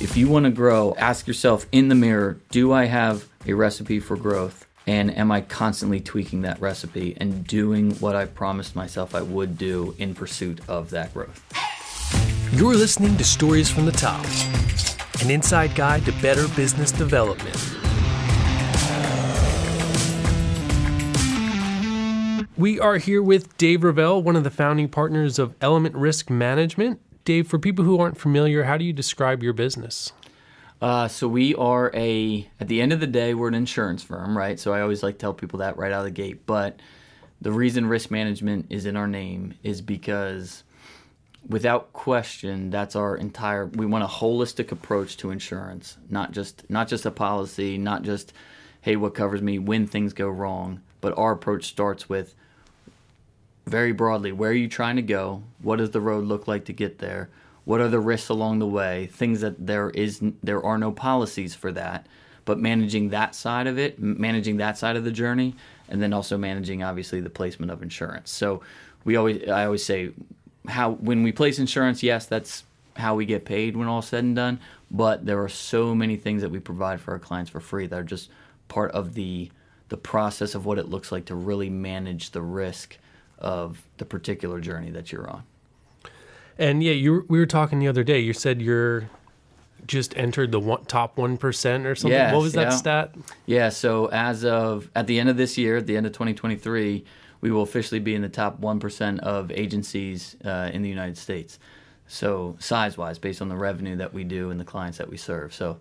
If you want to grow, ask yourself in the mirror do I have a recipe for growth? And am I constantly tweaking that recipe and doing what I promised myself I would do in pursuit of that growth? You're listening to Stories from the Top, an inside guide to better business development. We are here with Dave Rivell, one of the founding partners of Element Risk Management. Dave, for people who aren't familiar, how do you describe your business? Uh, so we are a at the end of the day we're an insurance firm, right? So I always like to tell people that right out of the gate. But the reason risk management is in our name is because without question that's our entire we want a holistic approach to insurance, not just not just a policy, not just hey what covers me when things go wrong, but our approach starts with very broadly where are you trying to go? What does the road look like to get there? What are the risks along the way? Things that there is there are no policies for that, but managing that side of it, managing that side of the journey, and then also managing obviously the placement of insurance. So we always I always say how when we place insurance, yes, that's how we get paid when all said and done. But there are so many things that we provide for our clients for free that are just part of the the process of what it looks like to really manage the risk of the particular journey that you're on. And yeah, you we were talking the other day. You said you're just entered the one, top one percent or something. Yes, what was that yeah. stat? Yeah. So as of at the end of this year, at the end of 2023, we will officially be in the top one percent of agencies uh, in the United States. So size-wise, based on the revenue that we do and the clients that we serve. So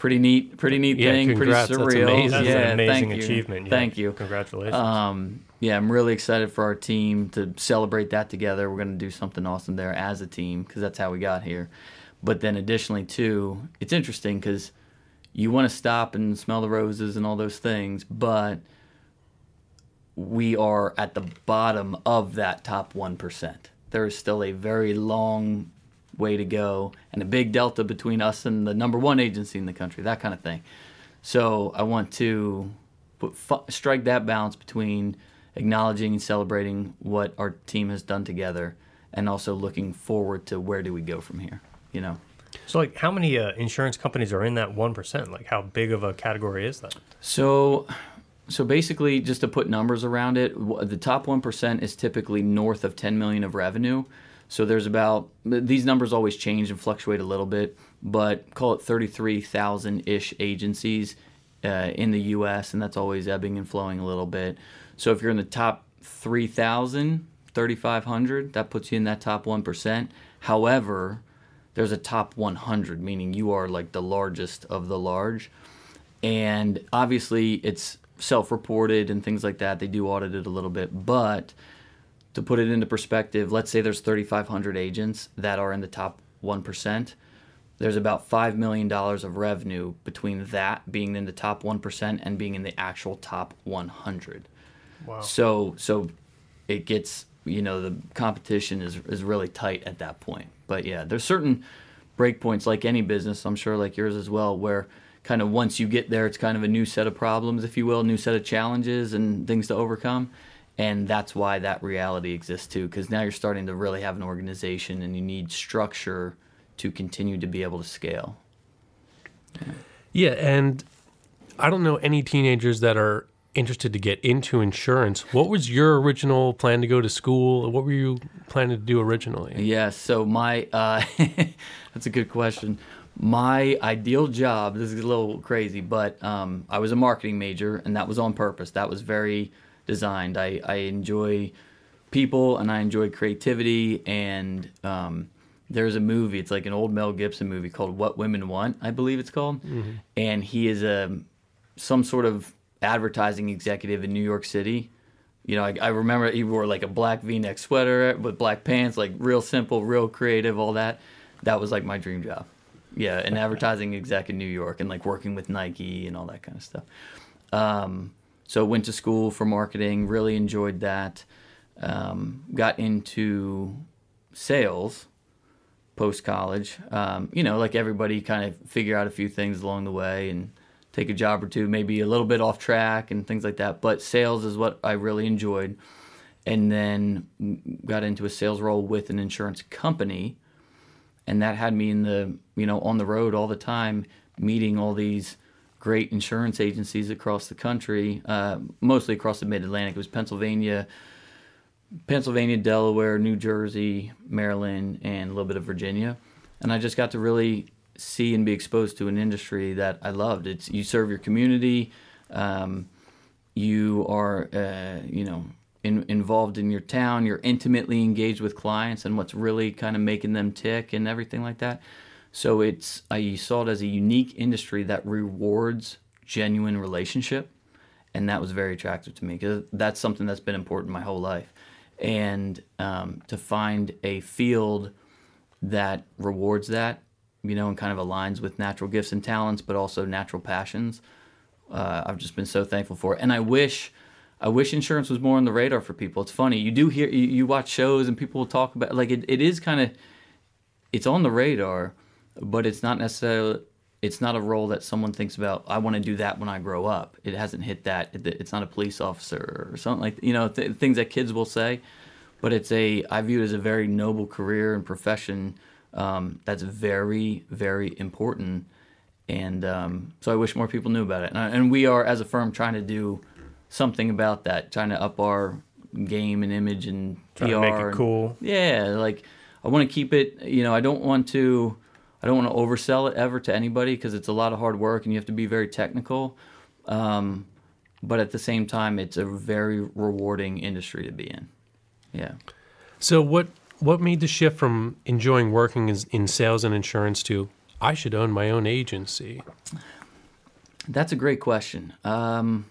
pretty neat, pretty neat Yeah, thing, congrats. pretty That's surreal. amazing. That's yeah, an amazing thank you. achievement. Yeah. Thank you. Congratulations. Um, yeah, I'm really excited for our team to celebrate that together. We're going to do something awesome there as a team because that's how we got here. But then additionally, too, it's interesting because you want to stop and smell the roses and all those things, but we are at the bottom of that top 1%. There is still a very long way to go and a big delta between us and the number one agency in the country, that kind of thing. So I want to put, strike that balance between acknowledging and celebrating what our team has done together and also looking forward to where do we go from here, you know? so, like, how many uh, insurance companies are in that one percent? Like, how big of a category is that? So, so basically, just to put numbers around it, the top one percent is typically north of 10 million of revenue. So there's about these numbers always change and fluctuate a little bit, but call it 33,000 ish agencies uh, in the U.S., and that's always ebbing and flowing a little bit. So if you're in the top 3,000, 3,500, that puts you in that top one percent. However, there's a top 100, meaning you are like the largest of the large and obviously it's self-reported and things like that they do audit it a little bit but to put it into perspective let's say there's 3500 agents that are in the top 1% there's about $5 million of revenue between that being in the top 1% and being in the actual top 100 Wow. so so it gets you know the competition is is really tight at that point. But yeah, there's certain breakpoints like any business, I'm sure like yours as well, where kind of once you get there, it's kind of a new set of problems, if you will, new set of challenges and things to overcome. And that's why that reality exists too, because now you're starting to really have an organization and you need structure to continue to be able to scale. Yeah, and I don't know any teenagers that are interested to get into insurance. What was your original plan to go to school? What were you planning to do originally? Yeah, so my uh, that's a good question. My ideal job, this is a little crazy, but um, I was a marketing major, and that was on purpose. That was very designed. I, I enjoy people and I enjoy creativity. And um, there's a movie, it's like an old Mel Gibson movie called What Women Want, I believe it's called. And he is a some sort of advertising executive in New York City. You know, I, I remember he wore like a black V-neck sweater with black pants, like real simple, real creative, all that. That was like my dream job. Yeah, an advertising exec in New York and like working with Nike and all that kind of stuff. Um, so went to school for marketing, really enjoyed that. Um, got into sales post college. Um, you know, like everybody, kind of figure out a few things along the way and take a job or two, maybe a little bit off track and things like that. But sales is what I really enjoyed. And then got into a sales role with an insurance company and that had me in the you know on the road all the time, meeting all these great insurance agencies across the country, uh, mostly across the Mid Atlantic. It was Pennsylvania, Pennsylvania, Delaware, New Jersey, Maryland, and a little bit of Virginia, and I just got to really see and be exposed to an industry that I loved. It's you serve your community, um, you are uh, you know in, involved in your town, you're intimately engaged with clients and what's really kind of making them tick and everything like that. So it's I saw it as a unique industry that rewards genuine relationship, and that was very attractive to me because that's something that's been important my whole life. And um, to find a field that rewards that, you know, and kind of aligns with natural gifts and talents, but also natural passions, uh, I've just been so thankful for it. And I wish. I wish insurance was more on the radar for people. It's funny. You do hear you, you watch shows and people will talk about like it, it is kind of it's on the radar, but it's not necessarily it's not a role that someone thinks about i want to do that when i grow up it hasn't hit that it's not a police officer or something like you know th- things that kids will say but it's a i view it as a very noble career and profession um, that's very very important and um, so i wish more people knew about it and, I, and we are as a firm trying to do something about that trying to up our game and image and Trying PR to make it and- cool. yeah, like I want to keep it. You know, I don't want to. I don't want to oversell it ever to anybody because it's a lot of hard work and you have to be very technical. Um, but at the same time, it's a very rewarding industry to be in. Yeah. So what what made the shift from enjoying working in sales and insurance to I should own my own agency? That's a great question. Um,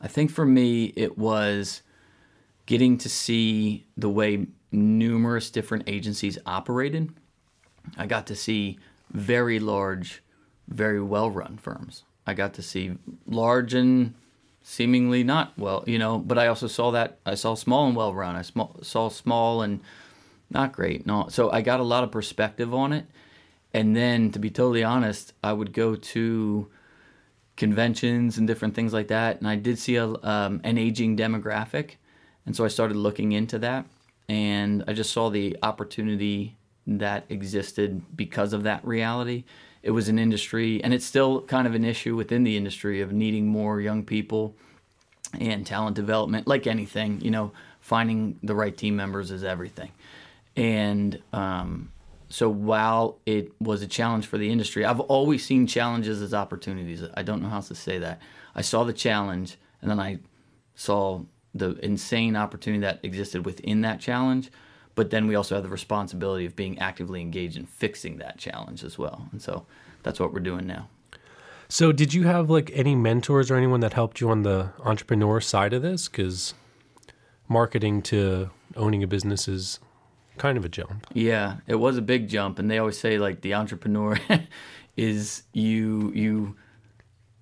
I think for me, it was getting to see the way numerous different agencies operated. I got to see very large, very well run firms. I got to see large and seemingly not well, you know, but I also saw that I saw small and well run. I saw small and not great. No, so I got a lot of perspective on it. And then, to be totally honest, I would go to conventions and different things like that, and I did see a, um, an aging demographic, and so I started looking into that, and I just saw the opportunity that existed because of that reality. It was an industry, and it's still kind of an issue within the industry of needing more young people and talent development, like anything, you know, finding the right team members is everything. And um, so while it was a challenge for the industry, I've always seen challenges as opportunities. I don't know how to say that. I saw the challenge, and then I saw the insane opportunity that existed within that challenge. But then we also have the responsibility of being actively engaged in fixing that challenge as well. And so that's what we're doing now. So did you have like any mentors or anyone that helped you on the entrepreneur side of this? Because marketing to owning a business is kind of a jump. Yeah, it was a big jump, and they always say like the entrepreneur is you you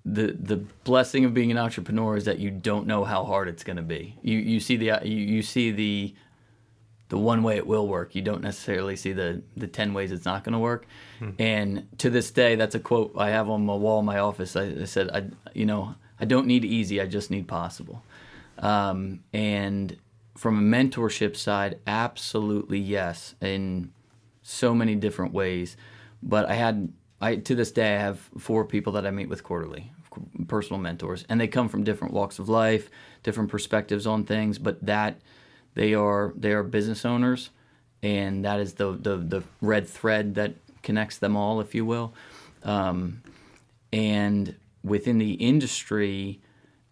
the the blessing of being an entrepreneur is that you don't know how hard it's going to be. You you see the you, you see the the one way it will work. You don't necessarily see the the ten ways it's not going to work. And to this day, that's a quote I have on my wall in my office. I, I said, I you know I don't need easy. I just need possible. Um, and from a mentorship side, absolutely yes, in so many different ways. But I had, I to this day, I have four people that I meet with quarterly, personal mentors, and they come from different walks of life, different perspectives on things. But that they are they are business owners, and that is the the the red thread that connects them all, if you will. Um, and within the industry,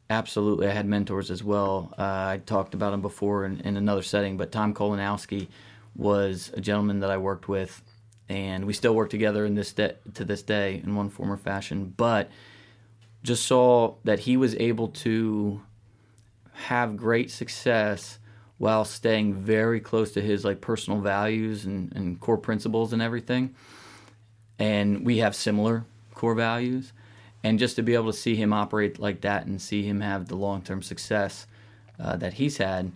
absolutely, I had mentors as well. Uh, I talked about him before in, in another setting, but Tom Kolanowski was a gentleman that I worked with, and we still work together in this de- to this day in one form or fashion. But just saw that he was able to have great success while staying very close to his like personal values and, and core principles and everything. And we have similar core values. And just to be able to see him operate like that and see him have the long-term success uh, that he's had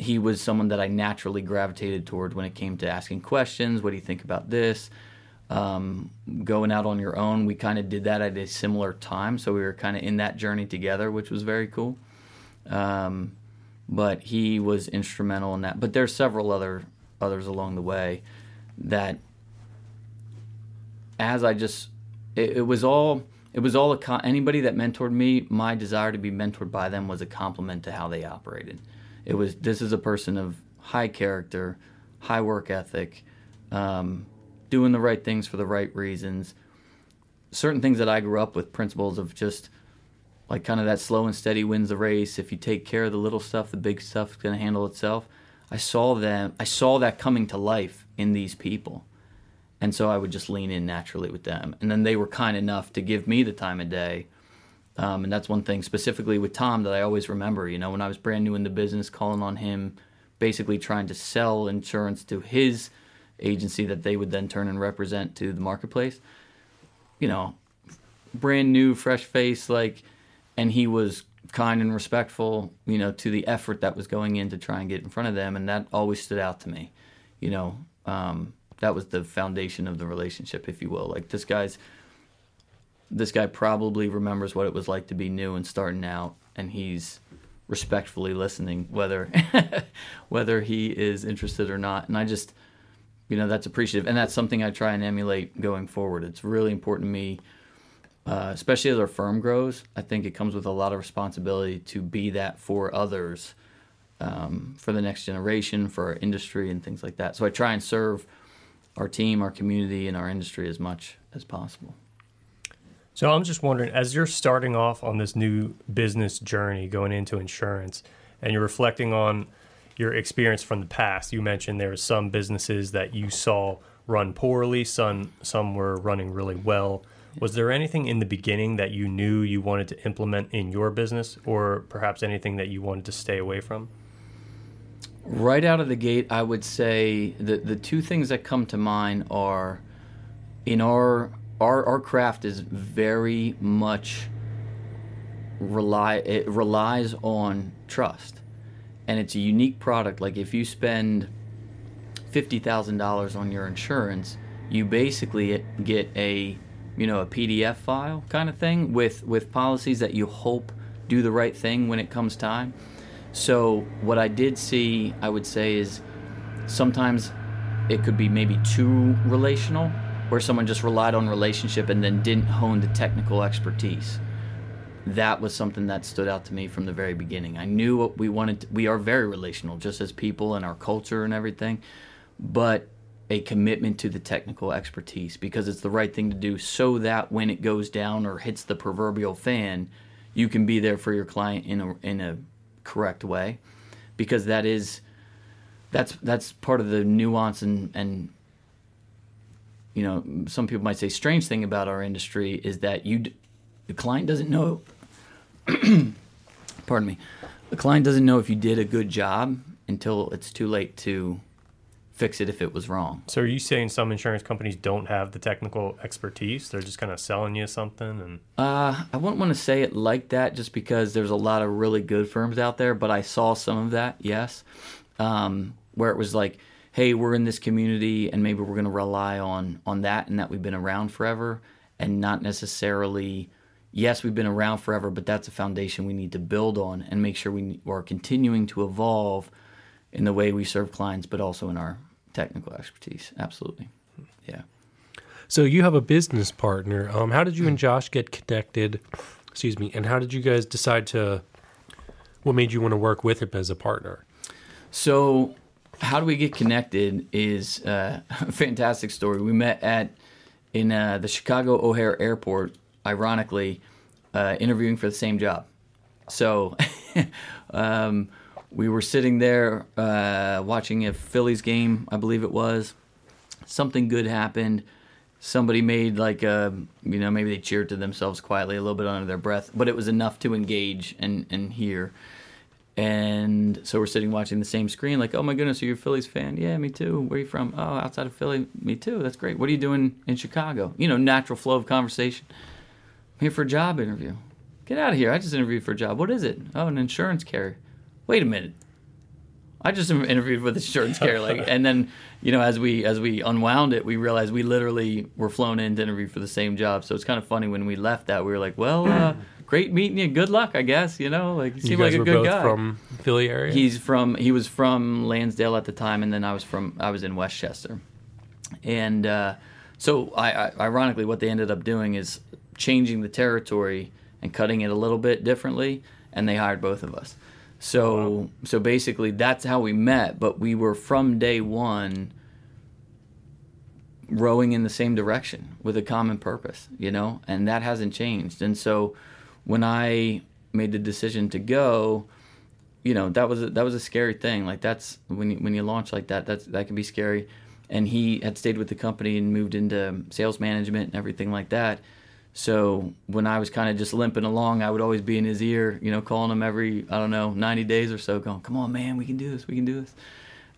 he was someone that i naturally gravitated toward when it came to asking questions what do you think about this? Um, going out on your own we kind of did that at a similar time. So we were kind of in that journey together which was very cool. Um, but he was instrumental in that but there's several other others along the way that as I just, it, it was all, it was all a anybody that mentored me. My desire to be mentored by them was a compliment to how they operated. It was this is a person of high character, high work ethic, um, doing the right things for the right reasons. Certain things that I grew up with, principles of just like kind of that slow and steady wins the race. If you take care of the little stuff, the big stuff's going to handle itself. I saw them. I saw that coming to life in these people, and so I would just lean in naturally with them. And then they were kind enough to give me the time of day. Um, and that's one thing specifically with Tom that I always remember. You know, when I was brand new in the business, calling on him, basically trying to sell insurance to his agency that they would then turn and represent to the marketplace. You know, brand new, fresh face, like, and he was kind and respectful, you know, to the effort that was going in to try and get in front of them, and that always stood out to me. You know, um, that was the foundation of the relationship, if you will. Like this guy's, this guy probably remembers what it was like to be new and starting out, and he's respectfully listening, whether whether he is interested or not. And I just, you know, that's appreciative, and that's something I try and emulate going forward. It's really important to me uh, especially as our firm grows, I think it comes with a lot of responsibility to be that for others, um, for the next generation, for our industry, and things like that. So I try and serve our team, our community, and our industry as much as possible. So I'm just wondering, as you're starting off on this new business journey going into insurance, and you're reflecting on your experience from the past, you mentioned there were some businesses that you saw run poorly, some some were running really well. Was there anything in the beginning that you knew you wanted to implement in your business, or perhaps anything that you wanted to stay away from? Right out of the gate, I would say the the two things that come to mind are in our our our craft is very much rely it relies on trust, and it's a unique product. Like if you spend fifty thousand dollars on your insurance, you basically get a you know a PDF file kind of thing with with policies that you hope do the right thing when it comes time. So what I did see, I would say, is sometimes it could be maybe too relational, where someone just relied on relationship and then didn't hone the technical expertise. That was something that stood out to me from the very beginning. I knew what we wanted. To, we are very relational, just as people and our culture and everything, but a commitment to the technical expertise because it's the right thing to do so that when it goes down or hits the proverbial fan, you can be there for your client in a in a correct way because that is that's that's part of the nuance and and you know some people might say strange thing about our industry is that you the client doesn't know pardon me the client doesn't know if you did a good job until it's too late to fix it if it was wrong. So are you saying some insurance companies don't have the technical expertise? They're just kind of selling you something and Uh, I wouldn't want to say it like that just because there's a lot of really good firms out there, but I saw some of that, yes. Um, where it was like, hey, we're in this community and maybe we're going to rely on on that and that we've been around forever and not necessarily yes, we've been around forever, but that's a foundation we need to build on and make sure we are continuing to evolve in the way we serve clients, but also in our technical expertise. Absolutely. Yeah. So you have a business partner. Um, how did you and Josh get connected? Excuse me. And how did you guys decide to? What made you want to work with him as a partner? So, how do we get connected? Is uh, a fantastic story. We met at in uh, the Chicago O'Hare Airport. Ironically, uh, interviewing for the same job. So, um, we were sitting there uh, watching a Phillies game, I believe it was. Something good happened. Somebody made like a, you know, maybe they cheered to themselves quietly a little bit under their breath, but it was enough to engage and, and hear. And so we're sitting watching the same screen, like, oh my goodness, are you a Phillies fan? Yeah, me too. Where are you from? Oh, outside of Philly. Me too. That's great. What are you doing in Chicago? You know, natural flow of conversation. I'm here for a job interview. Get out of here. I just interviewed for a job. What is it? Oh, an insurance carrier wait a minute. I just interviewed with insurance care, like, and then you know, as we as we unwound it, we realized we literally were flown in to interview for the same job. So it's kind of funny when we left that we were like, well, uh, great meeting you. Good luck, I guess. You know, like you seemed like a were good both guy. from Philly area. He's from he was from Lansdale at the time, and then I was from I was in West Chester, and uh, So, I, I, ironically, what they ended up doing is changing the territory and cutting it a little bit differently, and they hired both of us. So, wow. so basically, that's how we met. But we were from day one rowing in the same direction with a common purpose, you know, and that hasn't changed. And so, when I made the decision to go, you know, that was a, that was a scary thing. Like that's when you, when you launch like that, that's that can be scary and he had stayed with the company and moved into sales management and everything like that. So when I was kind of just limping along, I would always be in his ear, you know, calling him every I don't know 90 days or so, going, "Come on, man, we can do this, we can do this."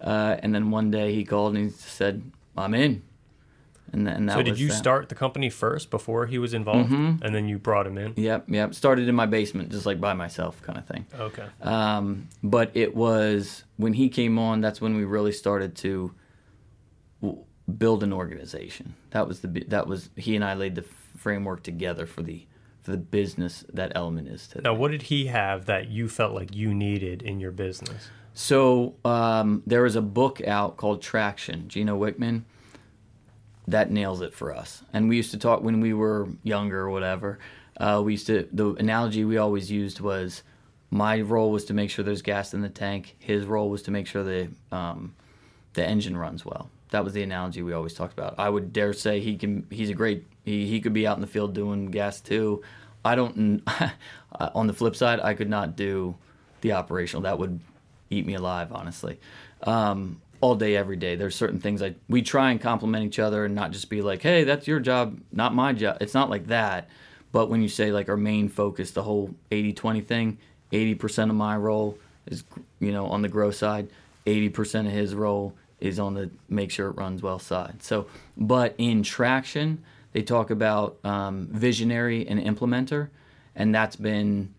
Uh, and then one day he called and he said, "I'm in." And, and so did you that. start the company first before he was involved, mm-hmm. and then you brought him in? Yep, yep. Started in my basement, just like by myself, kind of thing. Okay. Um, but it was when he came on. That's when we really started to build an organization. That was the that was he and I laid the framework together for the for the business that element is today. Now, what did he have that you felt like you needed in your business? So um, there was a book out called Traction, Gino Wickman. That nails it for us. And we used to talk when we were younger or whatever. Uh, we used to the analogy we always used was my role was to make sure there's gas in the tank. His role was to make sure the um, the engine runs well. That was the analogy we always talked about. I would dare say he can. He's a great. He, he could be out in the field doing gas too. I don't. on the flip side, I could not do the operational. That would eat me alive, honestly. Um, all day, every day. There's certain things I we try and complement each other and not just be like, hey, that's your job, not my job. It's not like that. But when you say like our main focus, the whole 80-20 thing, 80% of my role is you know on the grow side, 80% of his role is on the make sure it runs well side. So, but in traction, they talk about um, visionary and implementer, and that's been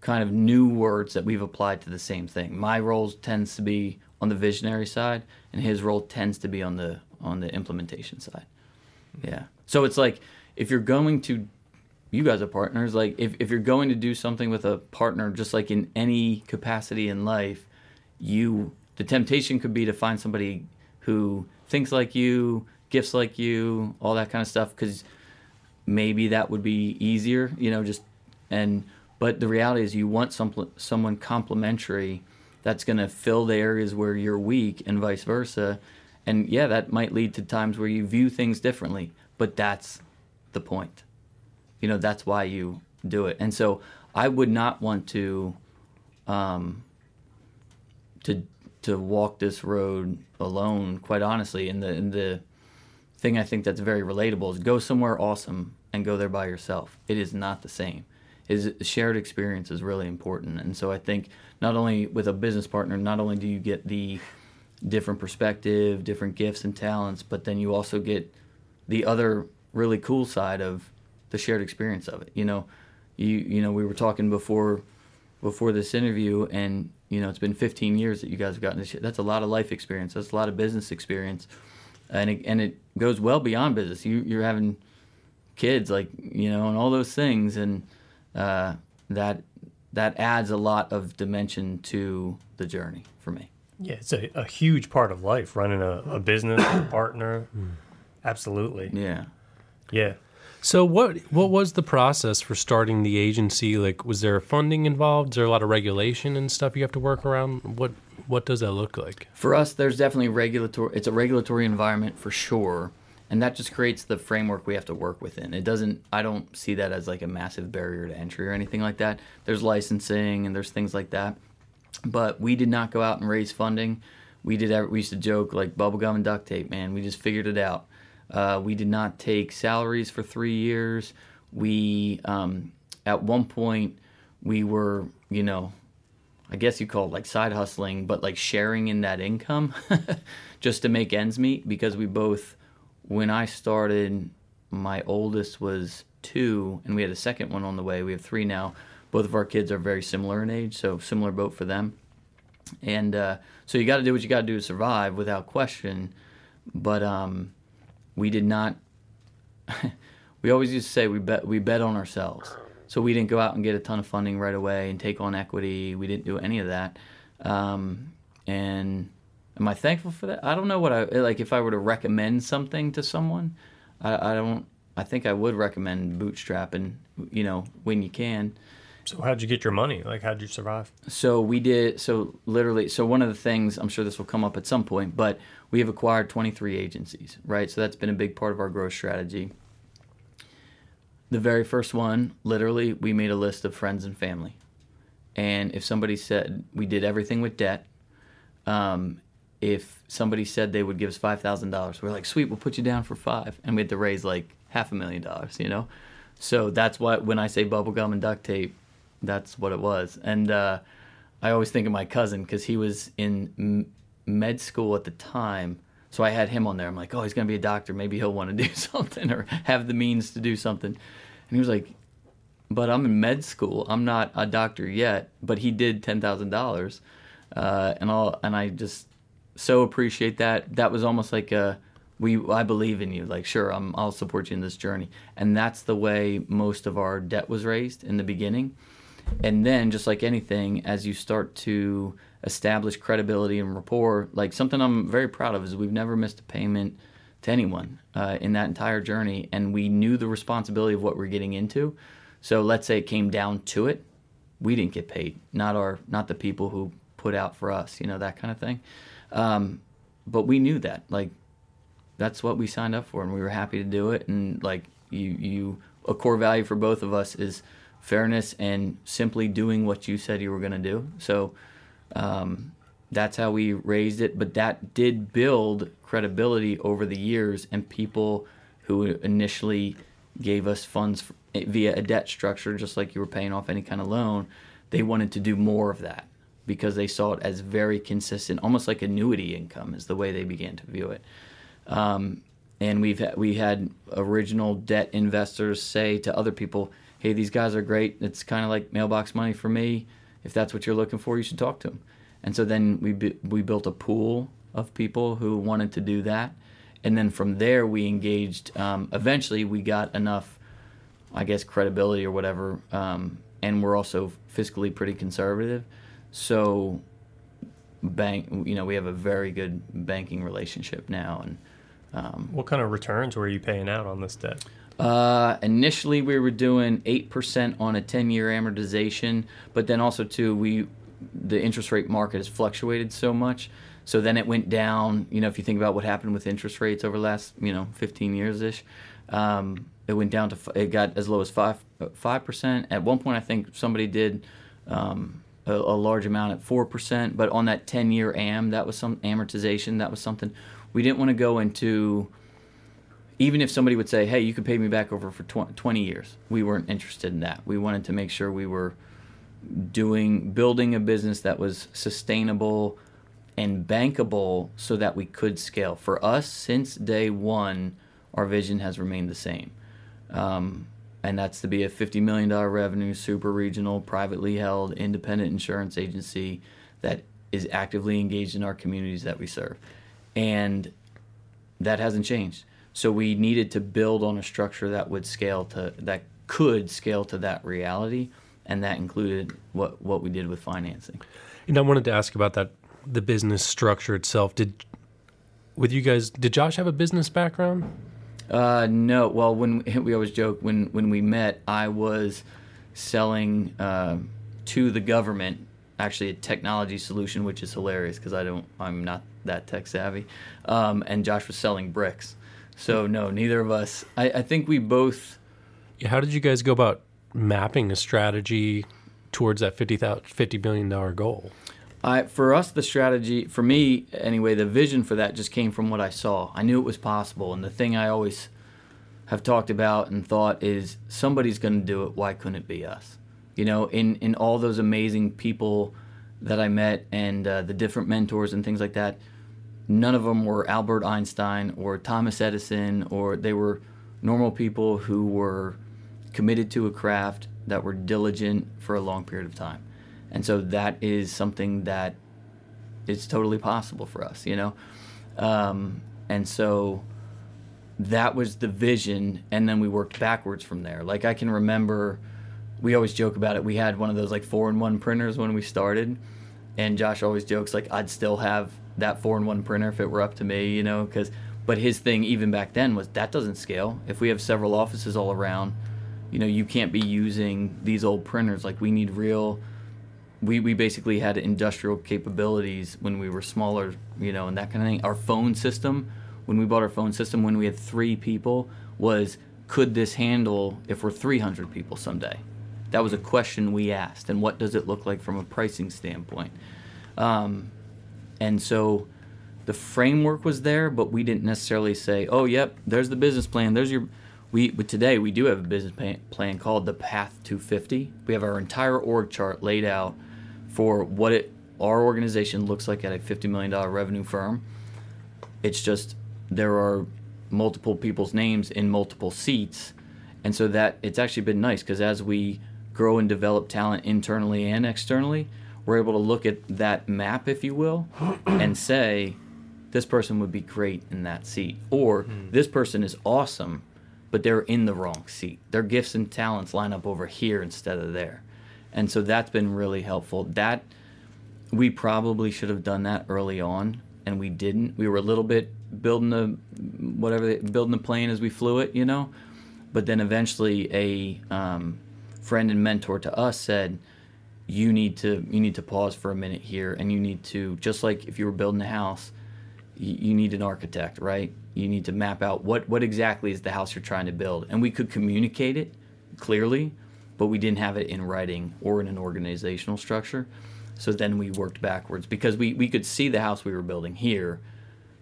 kind of new words that we've applied to the same thing. My role tends to be on the visionary side, and his role tends to be on the on the implementation side. Yeah. So it's like if you're going to you guys are partners like if, if you're going to do something with a partner just like in any capacity in life you the temptation could be to find somebody who thinks like you, gifts like you, all that kind of stuff, because maybe that would be easier, you know, just and but the reality is you want some someone complementary that's going to fill the areas where you're weak and vice versa. And yeah, that might lead to times where you view things differently, but that's the point. You know, that's why you do it. And so I would not want to um, to to walk this road alone. Quite honestly, and the and the thing I think that's very relatable is go somewhere awesome and go there by yourself. It is not the same. Is shared experience is really important, and so I think not only with a business partner, not only do you get the different perspective, different gifts and talents, but then you also get the other really cool side of the shared experience of it. You know, you you know we were talking before before this interview, and you know, it's been 15 years that you guys have gotten this. That's a lot of life experience. That's a lot of business experience, and it, and it goes well beyond business. You you're having kids, like you know, and all those things, and uh, that that adds a lot of dimension to the journey for me. Yeah, it's a, a huge part of life running a, a business, a partner. Absolutely. Yeah. Yeah. So what what was the process for starting the agency? Like, was there funding involved? Is there a lot of regulation and stuff you have to work around? What what does that look like? For us, there's definitely regulatory. It's a regulatory environment for sure, and that just creates the framework we have to work within. It doesn't. I don't see that as like a massive barrier to entry or anything like that. There's licensing and there's things like that, but we did not go out and raise funding. We did. We used to joke like bubblegum and duct tape, man. We just figured it out. Uh, we did not take salaries for three years. We, um, at one point, we were, you know, I guess you call it like side hustling, but like sharing in that income just to make ends meet because we both, when I started, my oldest was two and we had a second one on the way. We have three now. Both of our kids are very similar in age, so similar boat for them. And uh, so you got to do what you got to do to survive without question. But um, we did not. we always used to say we bet we bet on ourselves. So we didn't go out and get a ton of funding right away and take on equity. We didn't do any of that. Um, and am I thankful for that? I don't know what I like. If I were to recommend something to someone, I, I don't. I think I would recommend bootstrapping. You know, when you can. So how'd you get your money? Like how'd you survive? So we did. So literally. So one of the things I'm sure this will come up at some point, but we have acquired 23 agencies, right? So that's been a big part of our growth strategy. The very first one, literally, we made a list of friends and family, and if somebody said we did everything with debt, um, if somebody said they would give us five thousand dollars, we're like, sweet, we'll put you down for five, and we had to raise like half a million dollars, you know. So that's why when I say bubblegum and duct tape, that's what it was. And uh, I always think of my cousin because he was in m- med school at the time. So I had him on there. I'm like, oh, he's gonna be a doctor. Maybe he'll want to do something or have the means to do something. And he was like, but I'm in med school. I'm not a doctor yet. But he did ten thousand uh, dollars, and all. And I just so appreciate that. That was almost like a we I believe in you. Like, sure, I'm, I'll support you in this journey. And that's the way most of our debt was raised in the beginning. And then, just like anything, as you start to establish credibility and rapport, like something I'm very proud of is we've never missed a payment to anyone uh, in that entire journey, and we knew the responsibility of what we're getting into. So let's say it came down to it, we didn't get paid, not our, not the people who put out for us, you know, that kind of thing. Um, but we knew that, like, that's what we signed up for, and we were happy to do it. And like you, you, a core value for both of us is fairness and simply doing what you said you were going to do. So um, that's how we raised it. But that did build credibility over the years, and people who initially gave us funds via a debt structure, just like you were paying off any kind of loan, they wanted to do more of that because they saw it as very consistent, almost like annuity income, is the way they began to view it. Um, and we've we had original debt investors say to other people, "Hey, these guys are great. It's kind of like mailbox money for me. If that's what you're looking for, you should talk to them." And so then we we built a pool of people who wanted to do that, and then from there we engaged. Um, eventually, we got enough, I guess, credibility or whatever, um, and we're also fiscally pretty conservative, so bank you know we have a very good banking relationship now and um, what kind of returns were you paying out on this debt? Uh, initially, we were doing eight percent on a ten-year amortization, but then also too, we the interest rate market has fluctuated so much. So then it went down. You know, if you think about what happened with interest rates over the last, you know, 15 years ish, um, it went down to it got as low as five five percent. At one point, I think somebody did um, a, a, large amount at four percent. But on that 10 year am, that was some amortization. That was something we didn't want to go into even if somebody would say, "Hey, you could pay me back over for 20 years," we weren't interested in that. We wanted to make sure we were doing building a business that was sustainable and bankable so that we could scale. For us, since day one, our vision has remained the same, um, and that's to be a $50 million revenue, super regional, privately held, independent insurance agency that is actively engaged in our communities that we serve and that hasn't changed. So we needed to build on a structure that would scale to that could scale to that reality, and that included what what we did with financing. And I wanted to ask about that the business structure itself. Did with you guys? Did Josh have a business background? Uh, no. Well, when we always joke when when we met, I was selling uh, to the government actually a technology solution, which is hilarious because I don't I'm not that tech savvy. Um, and Josh was selling bricks. So no, neither of us. I, I think we both. Yeah, how did you guys go about mapping a strategy towards that 50, $50 billion goal? I, for us, the strategy, for me anyway, the vision for that just came from what I saw. I knew it was possible, and the thing I always have talked about and thought is somebody's going to do it. Why couldn't it be us? You know, in in all those amazing people that I met and uh, the different mentors and things like that, none of them were Albert Einstein or Thomas Edison, or they were normal people who were committed to a craft that were diligent for a long period of time. And so that is something that is totally possible for us, you know? Um, and so that was the vision. And then we worked backwards from there. Like I can remember we always joke about it. We had one of those like four in one printers when we started, and Josh always jokes like I'd still have that four in one printer if it were up to me, you know, because But his thing, even back then, was that doesn't scale. If we have several offices all around, you know, you can't be using these old printers. Like we need real. We, we basically had industrial capabilities when we were smaller, you know, and that kind of thing. Our phone system, when we bought our phone system, when we had three people, was could this handle if we're 300 people someday? That was a question we asked. And what does it look like from a pricing standpoint? Um, and so the framework was there, but we didn't necessarily say, "Oh, yep, there's the business plan. There's your." We but today we do have a business plan called the Path to 50. We have our entire org chart laid out for what it our organization looks like at a 50 million dollar revenue firm. It's just there are multiple people's names in multiple seats, and so that it's actually been nice because as we grow and develop talent internally and externally, we're able to look at that map, if you will, and say this person would be great in that seat. Or mm. this person is awesome, but they're in the wrong seat. Their gifts and talents line up over here instead of there. And so that's been really helpful. That we probably should have done that early on and we didn't. We were a little bit building the whatever building the plane as we flew it, you know. But then eventually a um, friend and mentor to us said, "You need to you need to pause for a minute here, and you need to just like if you were building a house, you need an architect, right? You need to map out what, what exactly is the house you're trying to build. And we could communicate it clearly, but we didn't have it in writing or in an organizational structure. So then we worked backwards because we, we could see the house we were building here,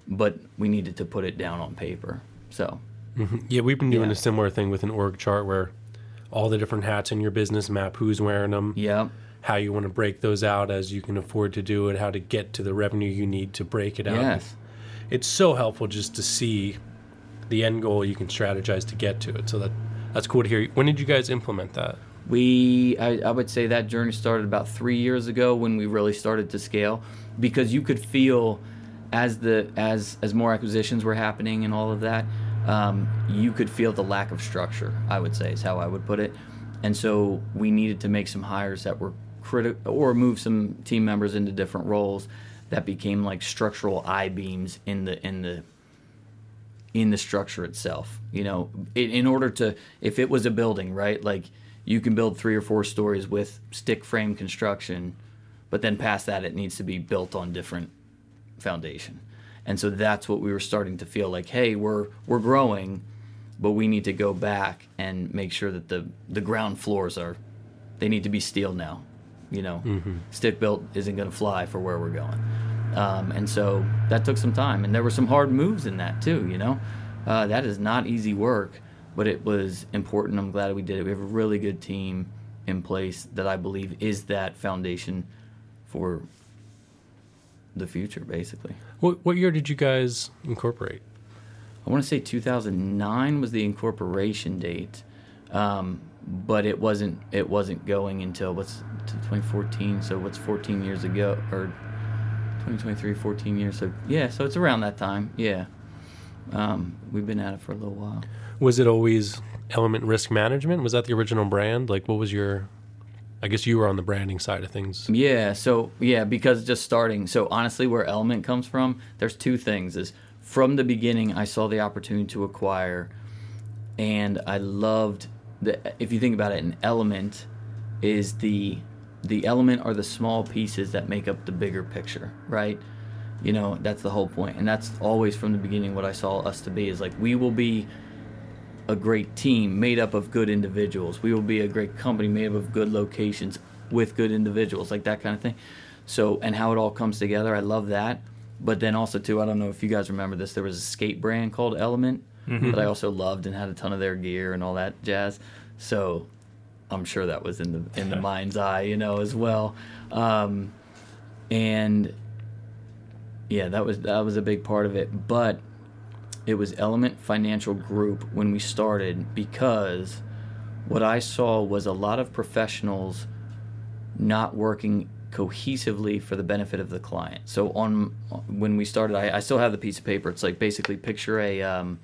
but we needed to put it down on paper. So, mm-hmm. yeah, we've been doing yeah. a similar thing with an org chart where all the different hats in your business map, who's wearing them. Yeah how you want to break those out as you can afford to do it, how to get to the revenue you need to break it out. Yes it's so helpful just to see the end goal you can strategize to get to it. So that that's cool to hear. When did you guys implement that? We, I, I, would say that journey started about three years ago when we really started to scale, because you could feel as the as as more acquisitions were happening and all of that, um, you could feel the lack of structure. I would say is how I would put it, and so we needed to make some hires that were critical or move some team members into different roles that became like structural I beams in the in the in the structure itself. You know, in, in order to if it was a building, right? Like you can build three or four stories with stick frame construction, but then past that it needs to be built on different foundation. And so that's what we were starting to feel like, hey, we're we're growing, but we need to go back and make sure that the the ground floors are they need to be steel now you know, mm-hmm. stick built isn't going to fly for where we're going. Um, and so that took some time, and there were some hard moves in that too. You know, uh, that is not easy work, but it was important. I'm glad we did it. We have a really good team in place that I believe is that foundation for the future, basically. What what year did you guys incorporate? I want to say 2009 was the incorporation date. Um, but it wasn't it wasn't going until what's 2014 so what's 14 years ago or 2023 14 years so yeah so it's around that time yeah. Um, we've been at it for a little while. Was it always element risk management? Was that the original brand? Like what was your i guess you were on the branding side of things. Yeah so yeah because just starting so honestly where element comes from there's two things is from the beginning i saw the opportunity to acquire and i loved the if you think about it, an element is the the element are the small pieces that make up the bigger picture, right? You know, that's the whole point. And that's always from the beginning what I saw us to be is like we will be a great team made up of good individuals. We will be a great company made up of good locations with good individuals, like that kind of thing. So, and how it all comes together, I love that. But then also too, I don't know if you guys remember this. There was a skate brand called Element mm-hmm. that I also loved and had a ton of their gear and all that jazz. So I'm sure that was in the in the mind's eye, you know, as well. Um, and yeah, that was that was a big part of it. But it was Element Financial Group when we started because what I saw was a lot of professionals not working cohesively for the benefit of the client. So on when we started, I, I still have the piece of paper. It's like basically picture a um,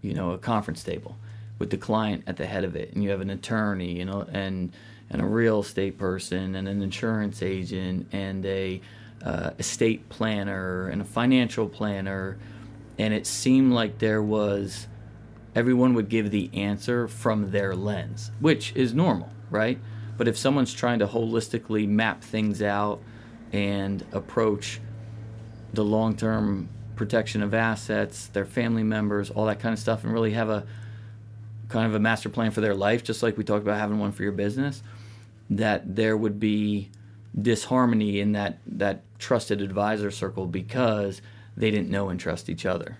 you know a conference table with the client at the head of it, and you have an attorney, you know, and and a real estate person, and an insurance agent, and a uh, estate planner, and a financial planner, and it seemed like there was everyone would give the answer from their lens, which is normal, right? But if someone's trying to holistically map things out and approach the long term protection of assets, their family members, all that kind of stuff, and really have a kind of a master plan for their life, just like we talked about having one for your business, that there would be disharmony in that, that trusted advisor circle because they didn't know and trust each other.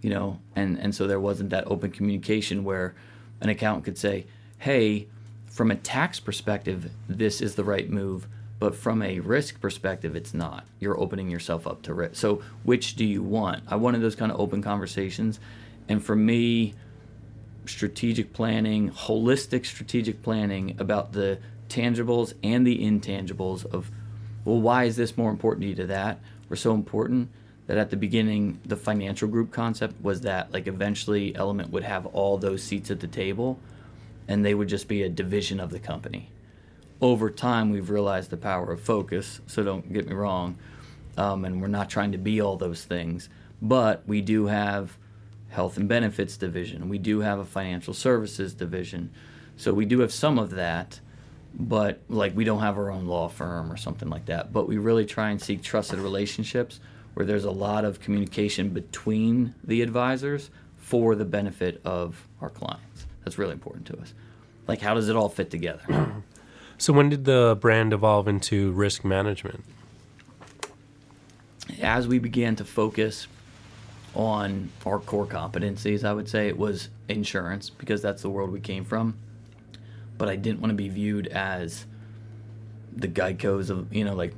You know, and, and so there wasn't that open communication where an accountant could say, Hey, from a tax perspective, this is the right move but from a risk perspective it's not. You're opening yourself up to risk so which do you want? I wanted those kind of open conversations. And for me strategic planning holistic strategic planning about the tangibles and the intangibles of well why is this more important to you to that were so important that at the beginning the financial group concept was that like eventually element would have all those seats at the table and they would just be a division of the company. Over time we've realized the power of focus so don't get me wrong um, and we're not trying to be all those things but we do have health and benefits division. We do have a financial services division. So we do have some of that but like we don't have our own law firm or something like that. But we really try and seek trusted relationships where there's a lot of communication between the advisors for the benefit of our clients. That's really important to us. Like how does it all fit together? So when did the brand evolve into risk management? As we began to focus on our core competencies, I would say it was insurance because that's the world we came from. But I didn't want to be viewed as the Geico's of, you know, like,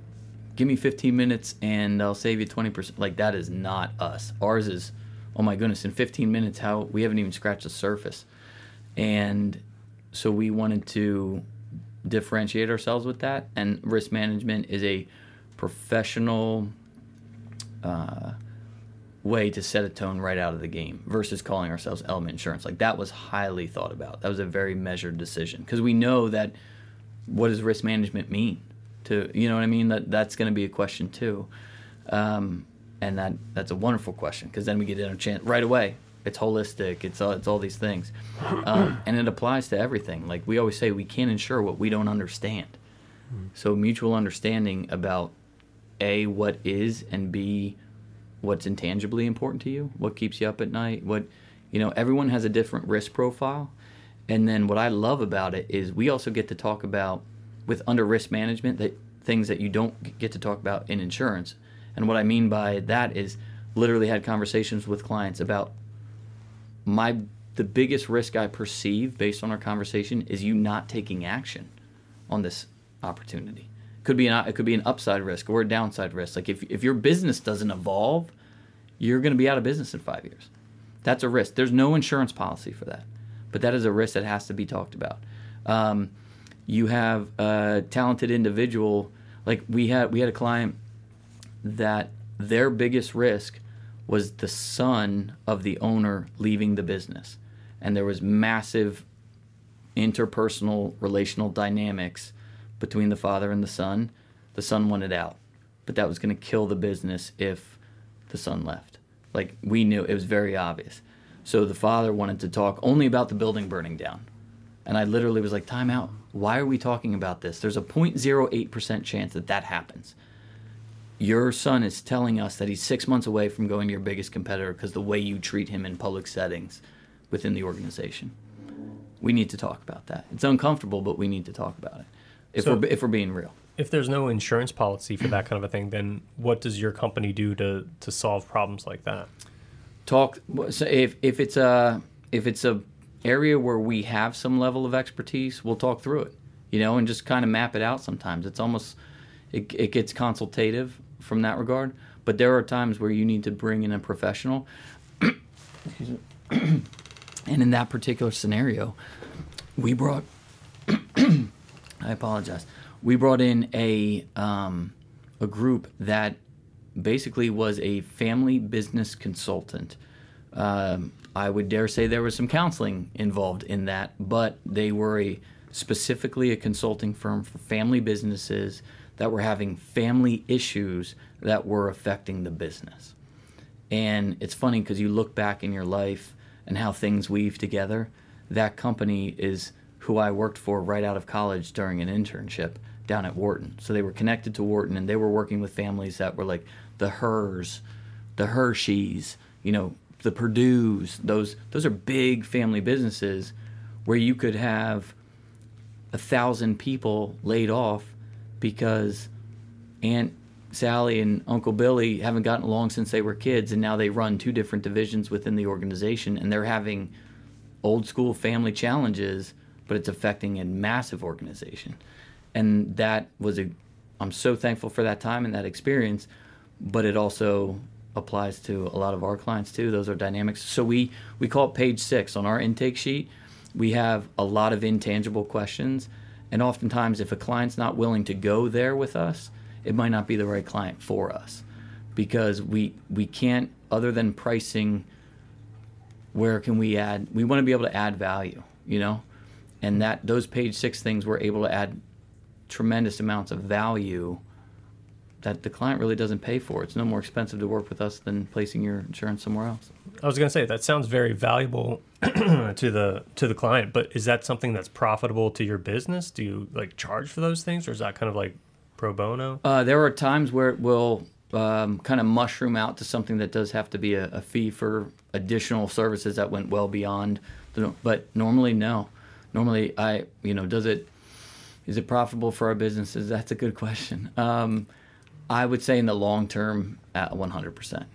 give me 15 minutes and I'll save you 20%. Like, that is not us. Ours is, oh my goodness, in 15 minutes, how we haven't even scratched the surface. And so we wanted to differentiate ourselves with that. And risk management is a professional uh, way to set a tone right out of the game versus calling ourselves Element Insurance. Like that was highly thought about. That was a very measured decision because we know that what does risk management mean? To you know what I mean? That that's going to be a question too. Um, and that that's a wonderful question because then we get in a chance right away it's holistic. It's all, it's all these things, um, and it applies to everything. Like we always say, we can't insure what we don't understand. So mutual understanding about a what is and b what's intangibly important to you, what keeps you up at night, what you know. Everyone has a different risk profile, and then what I love about it is we also get to talk about with under risk management that things that you don't get to talk about in insurance. And what I mean by that is literally had conversations with clients about my the biggest risk I perceive based on our conversation is you not taking action on this opportunity. Could be an it could be an upside risk or a downside risk. Like if if your business doesn't evolve, you're going to be out of business in 5 years. That's a risk. There's no insurance policy for that. But that is a risk that has to be talked about. Um, you have a talented individual like we had we had a client that their biggest risk was the son of the owner leaving the business. And there was massive interpersonal relational dynamics between the father and the son. The son wanted out, but that was going to kill the business if the son left. Like we knew it was very obvious. So the father wanted to talk only about the building burning down. And I literally was like, time out. Why are we talking about this? There's a 0.08% chance that that happens your son is telling us that he's six months away from going to your biggest competitor because the way you treat him in public settings within the organization. We need to talk about that. It's uncomfortable, but we need to talk about it if so, we're if we're being real. If there's no insurance policy for that kind of a thing, then what does your company do to to solve problems like that? Talk. So if if it's a if it's a area where we have some level of expertise, we'll talk through it. You know, and just kind of map it out. Sometimes it's almost it, it gets consultative from that regard. But there are times where you need to bring in a professional. and in that particular scenario, we brought. I apologize. We brought in a um, a group that basically was a family business consultant. Um, I would dare say there was some counseling involved in that, but they were a specifically a consulting firm for family businesses that were having family issues that were affecting the business. And it's funny because you look back in your life and how things weave together. That company is who I worked for right out of college during an internship down at Wharton. So they were connected to Wharton and they were working with families that were like the Hers, the Hershey's, you know, the Perdue's. Those those are big family businesses where you could have a thousand people laid off because Aunt Sally and Uncle Billy haven't gotten along since they were kids, and now they run two different divisions within the organization, and they're having old school family challenges, but it's affecting a massive organization. And that was a, I'm so thankful for that time and that experience, but it also applies to a lot of our clients too. Those are dynamics. So we we call it page six on our intake sheet. We have a lot of intangible questions, and oftentimes, if a client's not willing to go there with us, it might not be the right client for us because we we can't other than pricing where can we add we want to be able to add value you know and that those page six things we're able to add tremendous amounts of value that the client really doesn't pay for it's no more expensive to work with us than placing your insurance somewhere else I was going to say that sounds very valuable to the to the client, but is that something that's profitable to your business? Do you like charge for those things, or is that kind of like pro bono? Uh, there are times where it will um, kind of mushroom out to something that does have to be a, a, fee for additional services that went well beyond. The, but normally, no. Normally, I you know, does it is it profitable for our businesses? That's a good question. Um, I would say in the long term, at 100 percent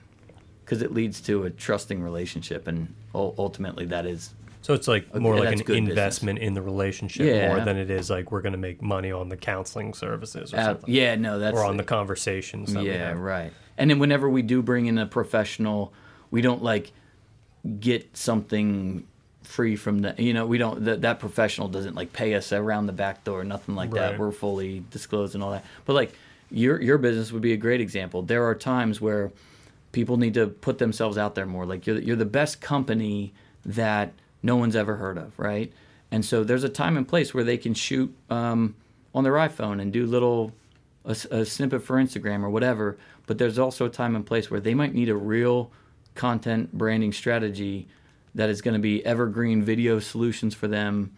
because it leads to a trusting relationship, and ultimately that is. So it's like more like an investment business. in the relationship yeah. more than it is like we're going to make money on the counseling services or uh, something. Yeah, no, that's or on the conversations. yeah, right. And then whenever we do bring in a professional, we don't like get something free from the you know we don't that, that professional doesn't like pay us around the back door nothing like right. that we're fully disclosed and all that but like your your business would be a great example there are times where people need to put themselves out there more. Like you're you're the best company that no one's ever heard of, right? And so there's a time and place where they can shoot um, on their iPhone and do little a, a, snippet for Instagram or whatever. But there's also a time and place where they might need a real content branding strategy that is going to be evergreen video solutions for them.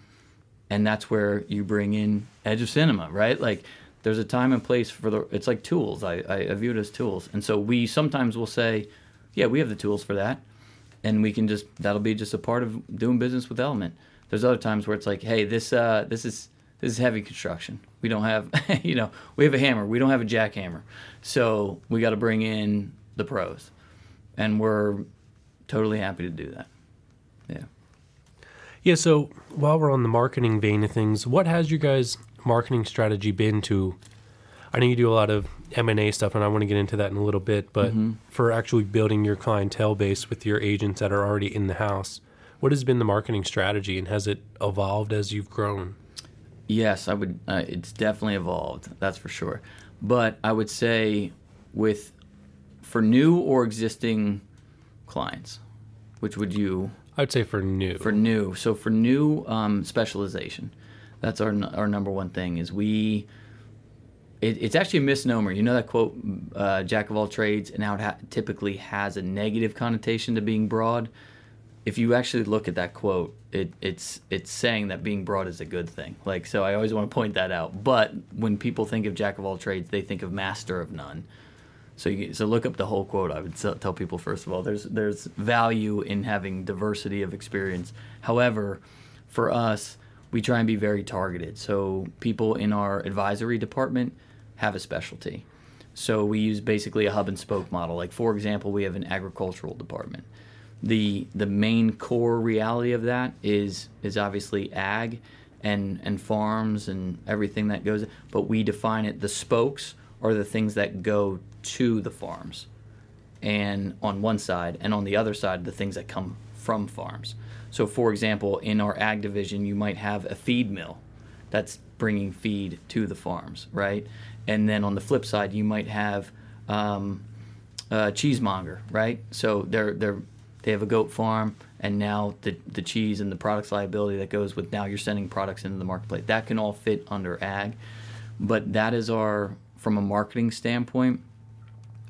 And that's where you bring in Edge of Cinema, right? Like there's a time and place for the it's like tools. I, I view it as tools. And so we sometimes will say yeah we have the tools for that. And we can just that'll be just a part of doing business with element. There's other times where it's like hey this uh this is this is heavy construction. We don't have you know we have a hammer. We don't have a jackhammer. So we got to bring in the pros. And we're totally happy to do that yeah so while we're on the marketing vein of things what has your guys marketing strategy been to? I know you do a lot of M and A stuff, and I want to get into that in a little bit. But mm-hmm. for actually building your clientele base with your agents that are already in the house, what has been the marketing strategy, and has it evolved as you've grown? Yes, I would. Uh, it's definitely evolved. That's for sure. But I would say with for new or existing clients, which would you? I'd say for new. For new. So for new um, specialization that's our our number one thing is we. It, it's actually a misnomer. You know that quote, uh, "Jack of all trades," and how it ha- typically has a negative connotation to being broad. If you actually look at that quote, it, it's it's saying that being broad is a good thing. Like so, I always want to point that out. But when people think of jack of all trades, they think of master of none. So you, so look up the whole quote. I would tell people first of all, there's there's value in having diversity of experience. However, for us, we try and be very targeted. So people in our advisory department have a specialty. So we use basically a hub and spoke model. Like for example, we have an agricultural department. The the main core reality of that is is obviously ag and and farms and everything that goes but we define it the spokes are the things that go to the farms and on one side and on the other side the things that come from farms. So, for example, in our ag division, you might have a feed mill that's bringing feed to the farms, right? And then on the flip side, you might have um, a cheesemonger, right? So they're they're they have a goat farm, and now the the cheese and the products liability that goes with now you're sending products into the marketplace. That can all fit under ag, but that is our from a marketing standpoint.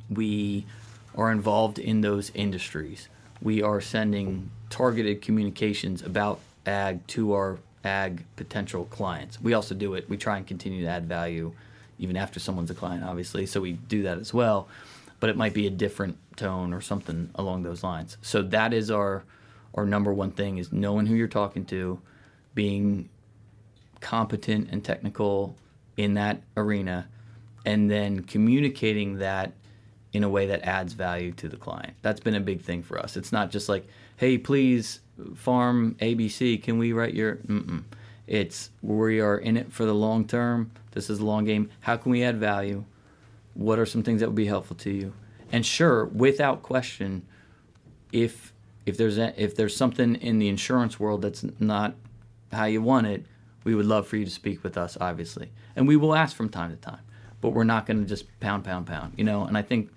We are involved in those industries. We are sending targeted communications about ag to our ag potential clients. We also do it. We try and continue to add value even after someone's a client, obviously. So we do that as well. But it might be a different tone or something along those lines. So that is our our number one thing is knowing who you're talking to, being competent and technical in that arena, and then communicating that in a way that adds value to the client. That's been a big thing for us. It's not just like, hey, please, farm ABC, can we write your. Mm-mm. It's we are in it for the long term. This is a long game. How can we add value? What are some things that would be helpful to you? And sure, without question, if if there's a, if there's something in the insurance world that's not how you want it, we would love for you to speak with us, obviously, and we will ask from time to time. But we're not going to just pound, pound, pound, you know. And I think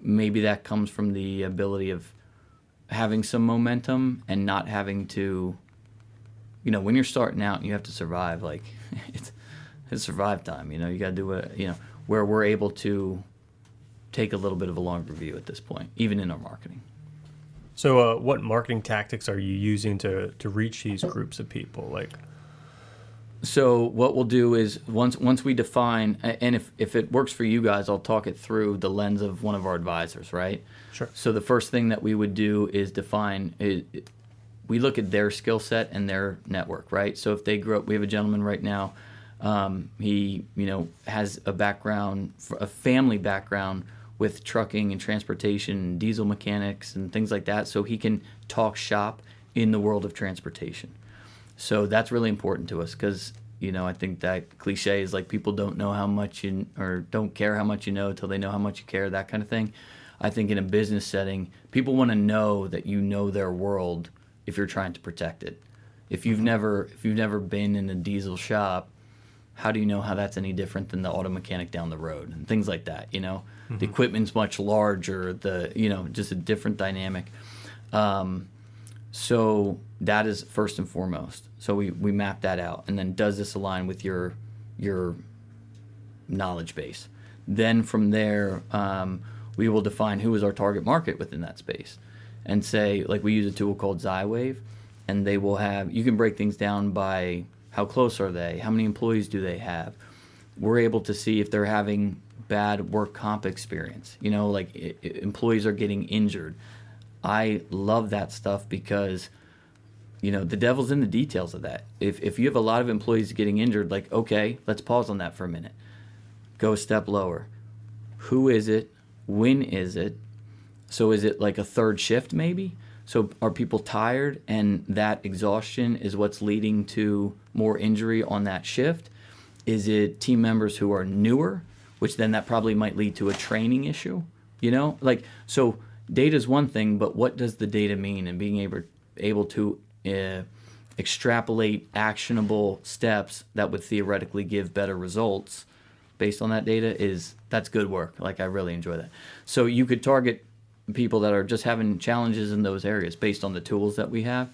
maybe that comes from the ability of having some momentum and not having to, you know, when you're starting out and you have to survive, like it's it's survive time. You know, you got to do what you know. Where we're able to take a little bit of a longer view at this point, even in our marketing. So, uh, what marketing tactics are you using to to reach these groups of people? Like, so what we'll do is once once we define, and if if it works for you guys, I'll talk it through the lens of one of our advisors, right? Sure. So the first thing that we would do is define. It, we look at their skill set and their network, right? So if they grew up, we have a gentleman right now. Um, he, you know, has a background, a family background with trucking and transportation and diesel mechanics and things like that so he can talk shop in the world of transportation so that's really important to us because you know i think that cliche is like people don't know how much you or don't care how much you know until they know how much you care that kind of thing. I think in a business setting people want to know that you know their world if you're trying to protect it. If you've never if you've never been in a diesel shop how do you know how that's any different than the auto mechanic down the road and things like that you know? Mm-hmm. the equipment's much larger the you know just a different dynamic. Um, so that is first and foremost so we, we map that out and then does this align with your your knowledge base then from there um, we will define who is our target market within that space and say like we use a tool called Zywave and they will have you can break things down by how close are they? How many employees do they have? We're able to see if they're having bad work comp experience. You know, like it, it, employees are getting injured. I love that stuff because you know the devil's in the details of that. If if you have a lot of employees getting injured, like okay, let's pause on that for a minute. Go a step lower. Who is it? When is it? So is it like a third shift maybe? So are people tired and that exhaustion is what's leading to more injury on that shift? Is it team members who are newer, which then that probably might lead to a training issue? You know, like so data is one thing, but what does the data mean and being able able to uh, extrapolate actionable steps that would theoretically give better results based on that data is that's good work. Like I really enjoy that. So you could target people that are just having challenges in those areas based on the tools that we have.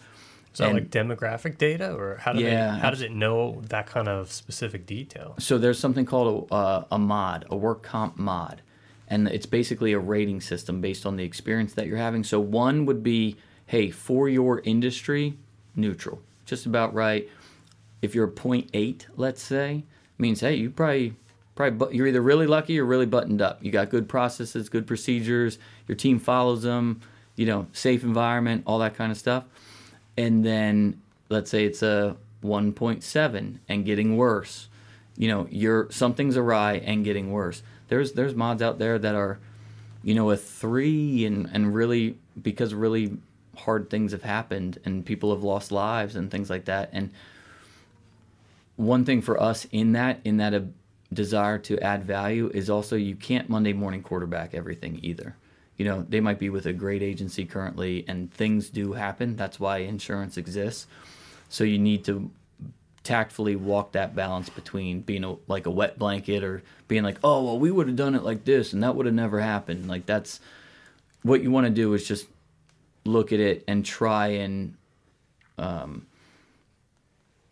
Is that and, like demographic data, or how do yeah, they, how does it know that kind of specific detail? So there's something called a, uh, a mod, a work comp mod, and it's basically a rating system based on the experience that you're having. So one would be, hey, for your industry, neutral, just about right. If you're a 0.8, let's say, means hey, you probably probably you're either really lucky or really buttoned up. You got good processes, good procedures. Your team follows them. You know, safe environment, all that kind of stuff. And then let's say it's a 1.7 and getting worse. You know, you're something's awry and getting worse. There's there's mods out there that are, you know, a three and and really because really hard things have happened and people have lost lives and things like that. And one thing for us in that in that uh, desire to add value is also you can't Monday morning quarterback everything either. You know, they might be with a great agency currently and things do happen. That's why insurance exists. So you need to tactfully walk that balance between being a, like a wet blanket or being like, oh, well, we would have done it like this and that would have never happened. Like, that's what you want to do is just look at it and try and, um,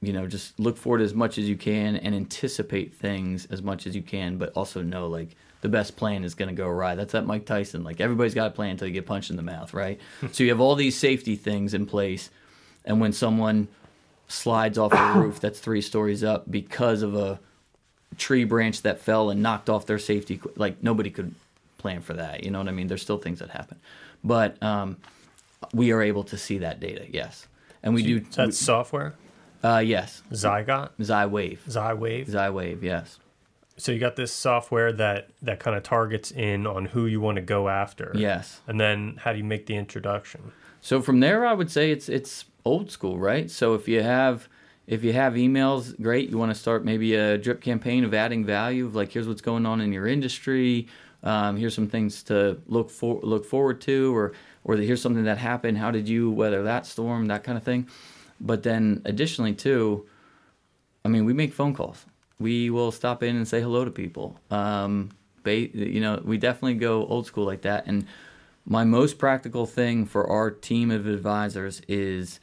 you know, just look forward as much as you can and anticipate things as much as you can, but also know like the best plan is going to go awry. That's that Mike Tyson. Like everybody's got a plan until you get punched in the mouth, right? so you have all these safety things in place, and when someone slides off a roof that's three stories up because of a tree branch that fell and knocked off their safety, like nobody could plan for that. You know what I mean? There's still things that happen, but um, we are able to see that data. Yes, and we do. That's software. Uh, yes, Zygot, Zywave, Zywave. Zywave. Yes. So you got this software that that kind of targets in on who you want to go after. Yes. And then how do you make the introduction? So from there, I would say it's it's old school, right? So if you have if you have emails, great. You want to start maybe a drip campaign of adding value, of like here's what's going on in your industry. Um, here's some things to look for look forward to, or or here's something that happened. How did you weather that storm? That kind of thing. But then additionally too, I mean, we make phone calls. We will stop in and say hello to people. Um, ba- you know, we definitely go old school like that. And my most practical thing for our team of advisors is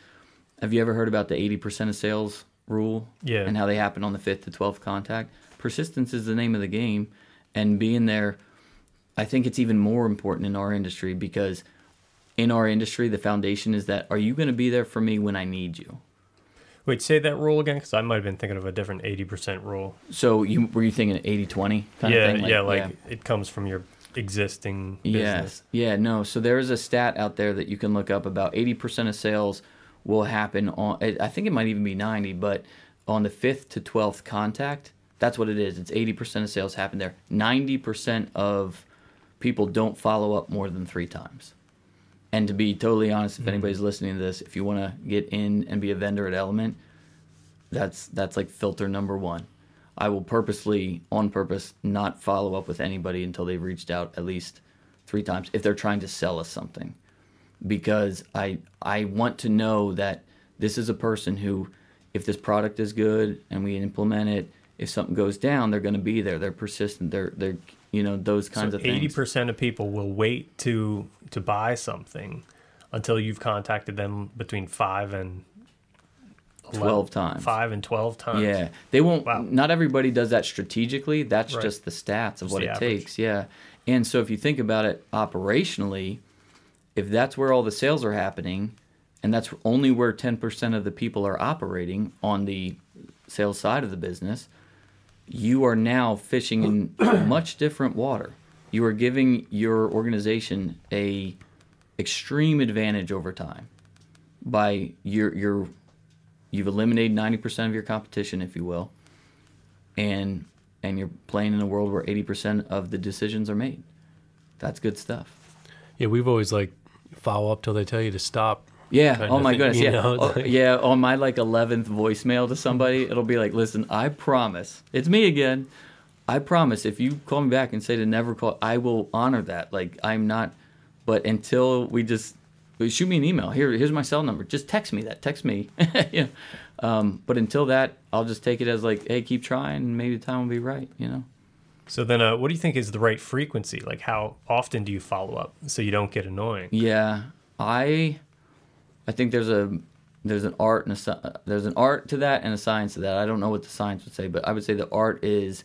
have you ever heard about the 80% of sales rule? Yeah. And how they happen on the fifth to 12th contact? Persistence is the name of the game. And being there, I think it's even more important in our industry because in our industry, the foundation is that are you going to be there for me when I need you? Wait, say that rule again, because I might have been thinking of a different eighty percent rule. So you were you thinking 80 20 kind yeah, of thing? yeah, like it comes from your existing business. Yes. Yeah, no. So there is a stat out there that you can look up about 80% of sales will happen on, I I think it might even be 90, but on the 5th to 12th contact, that's what it is. It's 80% of sales happen there. 90% of people don't follow up more than three times. And to be totally honest, if mm-hmm. anybody's listening to this, if you want to get in and be a vendor at Element, that's that's like filter number one. I will purposely, on purpose, not follow up with anybody until they've reached out at least three times if they're trying to sell us something, because I I want to know that this is a person who, if this product is good and we implement it, if something goes down, they're going to be there. They're persistent. They're they're you know those kinds So of eighty things. percent of people will wait to to buy something until you've contacted them between five and 12 times. Five and twelve times. Yeah, they won't. Wow. Not everybody does that strategically. That's Right. just the stats of Just what it average. takes. Yeah, and so if you think about it operationally, if that's where all the sales are happening, and that's only where ten percent of the people are operating on the sales side of the business, you are now fishing in much different water. You are giving your organization a extreme advantage over time by your your you've eliminated 90% of your competition if you will and and you're playing in a world where 80% of the decisions are made that's good stuff Yeah, we've always like follow up till they tell you to stop. Yeah. Oh my thing, goodness yeah. know, Oh, like- yeah on my like 11th voicemail to somebody it'll be like listen i promise it's me again i promise if you call me back and say to never call i will honor that like i'm not but until we just shoot me an email here here's my cell number just text me that text me. Yeah. Um, but until that i'll just take it as like hey keep trying and maybe the time will be right you know? So then, uh, what do you think is the right frequency? Like, how often do you follow up so you don't get annoying? Yeah, I, I think there's a there's an art and a there's an art to that and a science to that. I don't know what the science would say, but I would say the art is,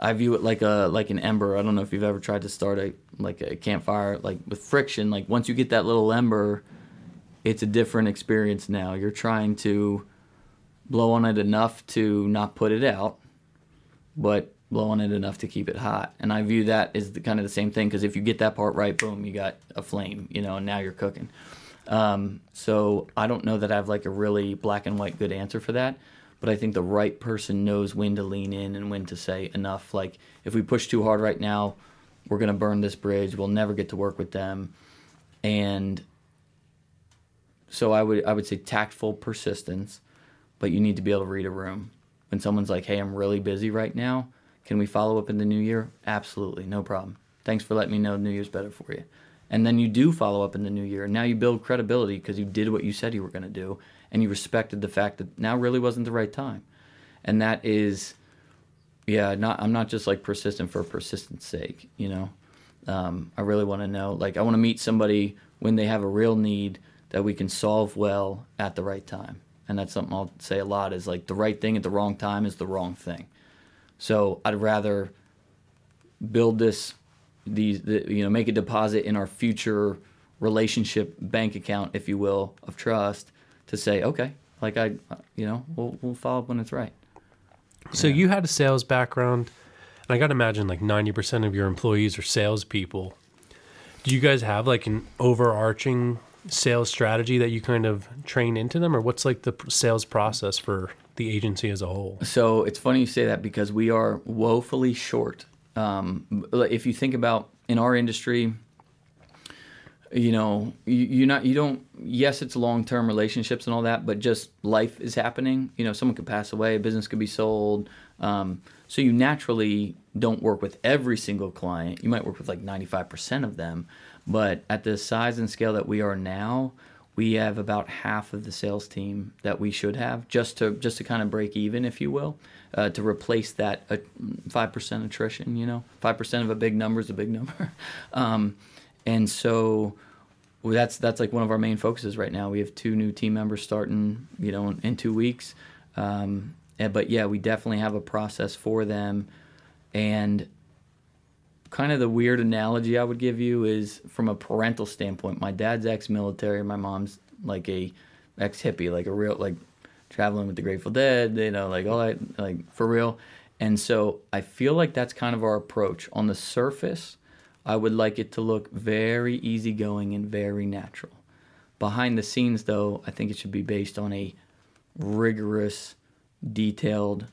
I view it like a like an ember. I don't know if you've ever tried to start a like a campfire like with friction. Like once you get that little ember, it's a different experience now. You're trying to blow on it enough to not put it out, but blow on it enough to keep it hot. And I view that as the, kind of the same thing because if you get that part right, boom, you got a flame, you know, and now you're cooking. Um, so I don't know that I have like a really black and white good answer for that, but I think the right person knows when to lean in and when to say enough. Like if we push too hard right now, we're gonna burn this bridge. We'll never get to work with them, and so I would I would say tactful persistence, but you need to be able to read a room. When someone's like, "Hey, I'm really busy right now. Can we follow up in the new year?" Absolutely, no problem. Thanks for letting me know New Year's better for you. And then you do follow up in the new year. And now you build credibility because you did what you said you were going to do, and you respected the fact that now really wasn't the right time. And that is, yeah, not I'm not just like persistent for persistence sake, you know. Um, I really want to know, like, I want to meet somebody when they have a real need that we can solve well at the right time. and that's something I'll say a lot is like the right thing at the wrong time is the wrong thing. So I'd rather build this these the, you know make a deposit in our future relationship bank account if you will of trust to say okay like I you know we'll we'll follow up when it's right. So you had a sales background, and I got to imagine like ninety percent of your employees are salespeople. Do you guys have like an overarching sales strategy that you kind of train into them, or what's like the sales process for the agency as a whole? So it's funny you say that because we are woefully short. Um, if you think about in our industry, you know, you, you're not, you don't. Yes, it's long-term relationships and all that, but just life is happening. You know, someone could pass away, a business could be sold. Um, so you naturally don't work with every single client. You might work with like 95% of them, but at the size and scale that we are now, we have about half of the sales team that we should have just to just to kind of break even, if you will, uh, to replace that uh, five percent attrition. You know, five percent of a big number is a big number, um, and so that's that's like one of our main focuses right now. We have two new team members starting, you know, in, in two weeks. Um, and, but yeah, we definitely have a process for them, and kind of the weird analogy I would give you is from a parental standpoint. My dad's ex-military, my mom's like a ex-hippie, like a real like traveling with the Grateful Dead, you know, like all that, like for real. And so I feel like that's kind of our approach. On the surface, I would like it to look very easygoing and very natural. Behind the scenes, though, I think it should be based on a rigorous, detailed,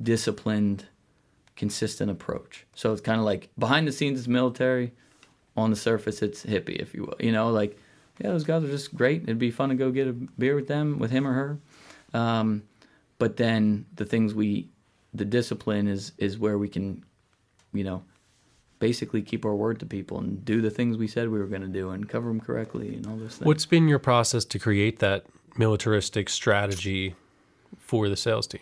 disciplined consistent approach. So it's kind of like behind the scenes it's military, on the surface it's hippie, if you will. You know, like yeah, those guys are just great. It'd be fun to go get a beer with them, with him or her. Um, but then the things we, the discipline is is where we can, you know, basically keep our word to people and do the things we said we were going to do and cover them correctly and all those things. What's been your process to create that militaristic strategy for the sales team?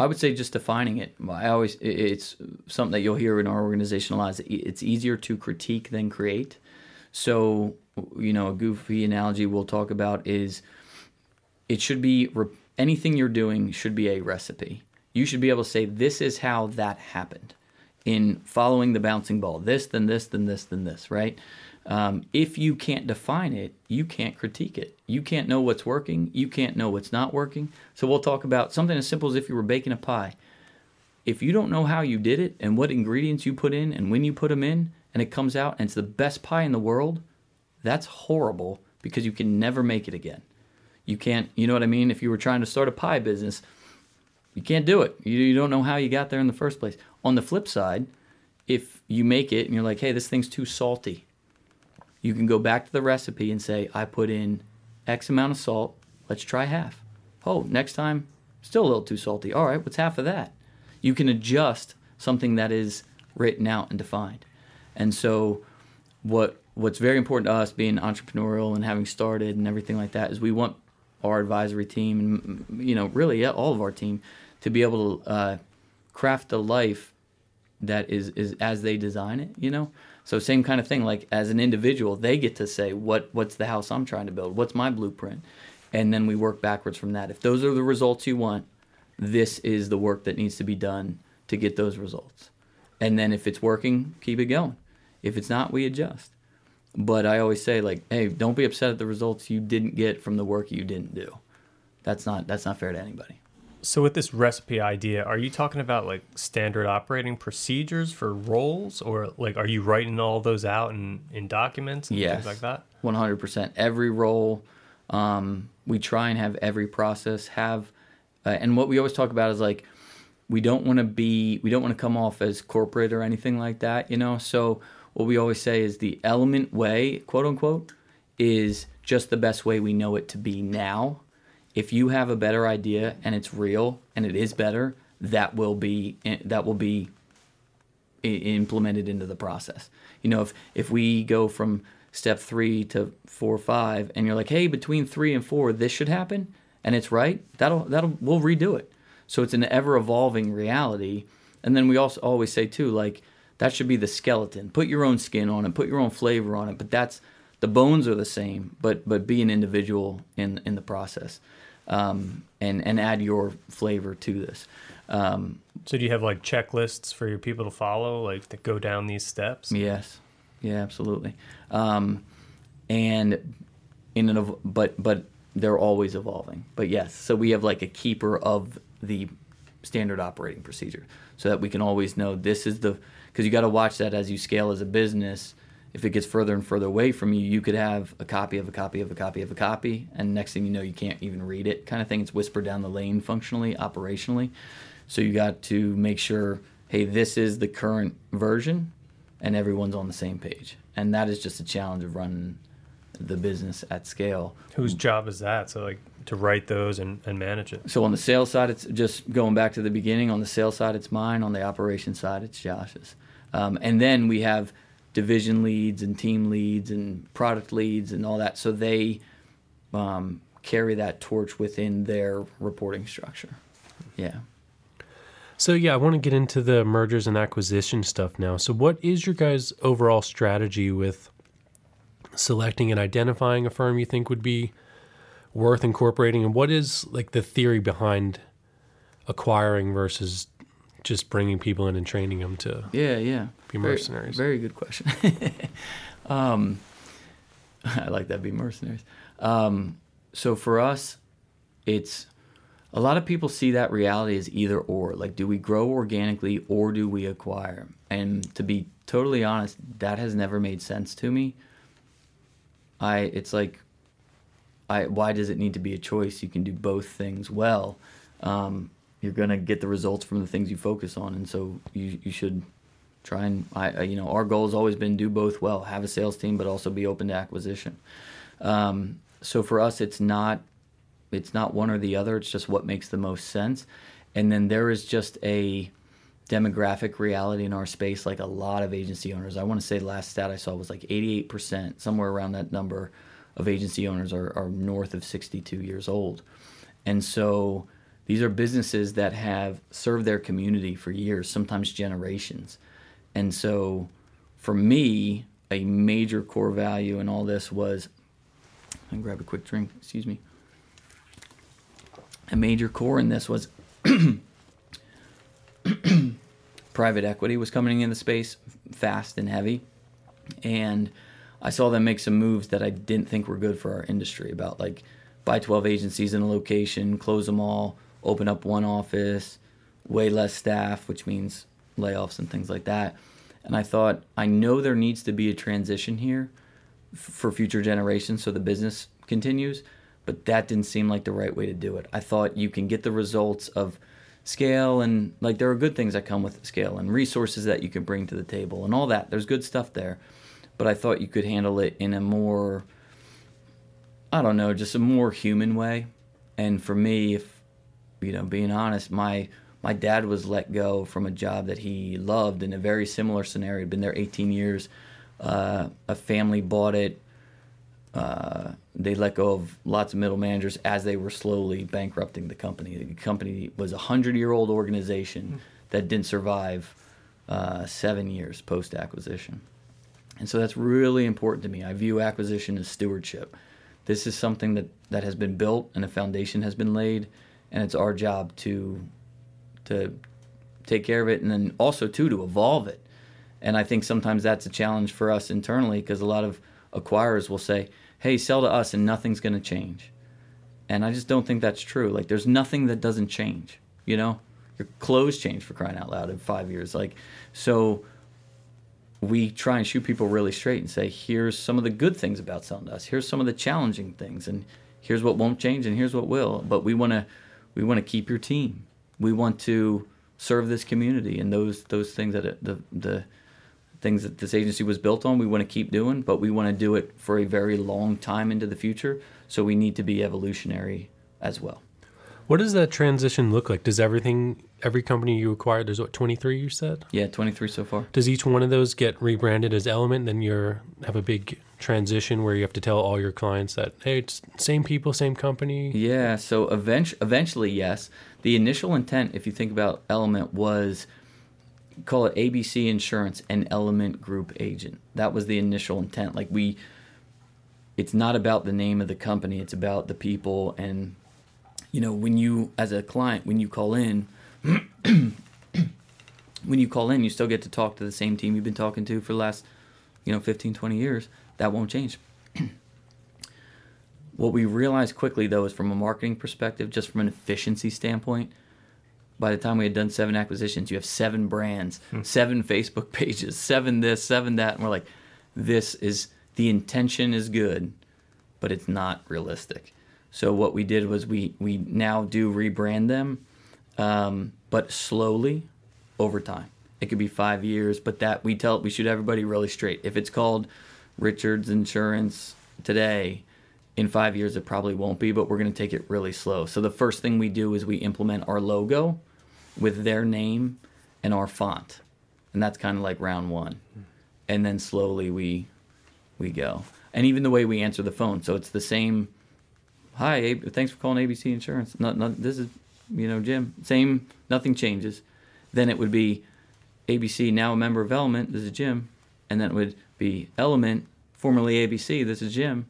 I would say just defining it. I always it's something that you'll hear in our organization a lot. It's easier to critique than create. So you know, a goofy analogy we'll talk about is it should be anything you're doing should be a recipe. You should be able to say this is how that happened in following the bouncing ball. This, then this, then this, then this. Right. Um, if you can't define it, you can't critique it. You can't know what's working. You can't know what's not working. So we'll talk about something as simple as if you were baking a pie. If you don't know how you did it and what ingredients you put in and when you put them in, and it comes out and it's the best pie in the world, that's horrible because you can never make it again. You can't, you know what I mean? If you were trying to start a pie business, you can't do it. You, you don't know how you got there in the first place. On the flip side, if you make it and you're like, hey, this thing's too salty, you can go back to the recipe and say, I put in X amount of salt. Let's try half. Oh, next time, still a little too salty. All right, what's half of that? You can adjust something that is written out and defined. And so, what what's very important to us, being entrepreneurial and having started and everything like that, is we want our advisory team and you know really all of our team to be able to uh, craft a life that is is as they design it. You know, so same kind of thing. Like as an individual, they get to say what what's the house I'm trying to build, what's my blueprint, and then we work backwards from that. If those are the results you want, this is the work that needs to be done to get those results. And then if it's working, keep it going. If it's not, we adjust. But I always say like, hey, don't be upset at the results you didn't get from the work you didn't do. That's not that's not fair to anybody. So with this recipe idea, are you talking about like standard operating procedures for roles or like are you writing all those out in, in documents and yes. things like that? 100%. Every role, um, we try and have every process have, uh, and what we always talk about is like, we don't want to be, we don't want to come off as corporate or anything like that, you know? So what we always say is the element way, quote unquote, is just the best way we know it to be now if you have a better idea and it's real and it is better, that will be eh, that will be implemented into the process. You know, if if we go from step three to four or five, and you're like, hey, between three and four, this should happen, and it's right, that'll that'll we'll redo it. So it's an ever evolving reality. And then we also always say too, like that should be the skeleton. Put your own skin on it, put your own flavor on it, but that's the bones are the same, but but be an individual in in the process. um, and and add your flavor to this. Um, So do you have like checklists for your people to follow, like to go down these steps? Yes, yeah, absolutely. Um, and in an but but they're always evolving. But yes, so we have like a keeper of the standard operating procedure, so that we can always know this is the because you got to watch that as you scale as a business. If it gets further and further away from you, you could have a copy of a copy of a copy of a copy, and next thing you know, you can't even read it, kind of thing. It's whispered down the lane functionally, operationally. So you got to make sure, hey, this is the current version, and everyone's on the same page. And that is just a challenge of running the business at scale. Whose job is that? So like to write those and, and manage it. So on the sales side, it's just going back to the beginning. On the sales side, it's mine. On the operation side, it's Josh's. Um, and then we have division leads and team leads and product leads and all that. So they um, carry that torch within their reporting structure. Yeah. So yeah, I want to get into the mergers and acquisition stuff now. So what is your guys' overall strategy with selecting and identifying a firm you think would be worth incorporating and what is like the theory behind acquiring versus just bringing people in and training them to Yeah, yeah. Be Very- mercenaries. Very, good question. um, I like that. Be mercenaries. Um, so for us, it's a lot of people see that reality as either or. Like, do we grow organically or do we acquire? And to be totally honest, that has never made sense to me. I it's like, I why does it need to be a choice? You can do both things well. Um, you're gonna get the results from the things you focus on, and so you you should try and I- you know our goal has always been do both well, have a sales team, but also be open to acquisition. Um, so for us, it's not it's not one or the other. It's just what makes the most sense. And then there is just a demographic reality in our space. Like a lot of agency owners, I want to say the last stat I saw was like 88%, somewhere around that number of agency owners are, are north of 62 years old. And so these are businesses that have served their community for years, sometimes generations. And so for me, a major core value in all this was, I grab a quick drink, excuse me. A major core in this was private equity was coming in the space fast and heavy. And I saw them make some moves that I didn't think were good for our industry about like buy 12 agencies in a location, close them all, open up one office, way less staff, which means layoffs and things like that. And I thought, I know there needs to be a transition here f- for future generations so the business continues, but that didn't seem like the right way to do it. I thought you can get the results of scale and like there are good things that come with scale and resources that you can bring to the table and all that. There's good stuff there. But I thought you could handle it in a more I don't know, just a more human way. And for me, if you know, being honest, my my dad was let go from a job that he loved in a very similar scenario. He'd been there 18 years. Uh, a family bought it. Uh, they let go of lots of middle managers as they were slowly bankrupting the company. The company was a hundred-year-old organization that didn't survive uh, seven years post acquisition. And so that's really important to me. I view acquisition as stewardship. This is something that, that has been built and a foundation has been laid, and it's our job to to take care of it and then also too to evolve it. And I think sometimes that's a challenge for us internally because a lot of acquirers will say, "Hey, sell to us and nothing's going to change." And I just don't think that's true. Like there's nothing that doesn't change, you know? Your clothes change for crying out loud in 5 years. Like so we try and shoot people really straight and say, here's some of the good things about selling to us. Here's some of the challenging things, and here's what won't change, and here's what will. But we want to, we want to keep your team. We want to serve this community, and those those things that it, the the things that this agency was built on, we want to keep doing. But we want to do it for a very long time into the future. So we need to be evolutionary as well. What does that transition look like? Does everything, every company you acquire, there's what, 23 you said? Yeah, 23 so far. Does each one of those get rebranded as Element? Then you're have a big transition where you have to tell all your clients that, hey, it's same people, same company. Yeah, so event- eventually, yes. The initial intent, if you think about Element, was call it ABC Insurance and Element Group Agent. That was the initial intent. Like we, it's not about the name of the company; it's about the people and you know, when you as a client, when you call in, when you call in, you still get to talk to the same team you've been talking to for the last, you know, 15, 20 years. That won't change. what we realized quickly though is from a marketing perspective, just from an efficiency standpoint, by the time we had done seven acquisitions, you have seven brands, hmm. seven Facebook pages, seven this, seven that, and we're like, this is the intention is good, but it's not realistic. So what we did was we we now do rebrand them, um, but slowly, over time. It could be five years, but that we tell we shoot everybody really straight. If it's called Richards Insurance today, in five years it probably won't be, but we're going to take it really slow. So the first thing we do is we implement our logo with their name and our font, and that's kind of like round one, and then slowly we we go. And even the way we answer the phone, so it's the same. Hi, thanks for calling ABC Insurance. Not, not this is, you know, Jim. Same, nothing changes. Then it would be ABC, now a member of Element. This is Jim, and then it would be Element, formerly ABC. This is Jim,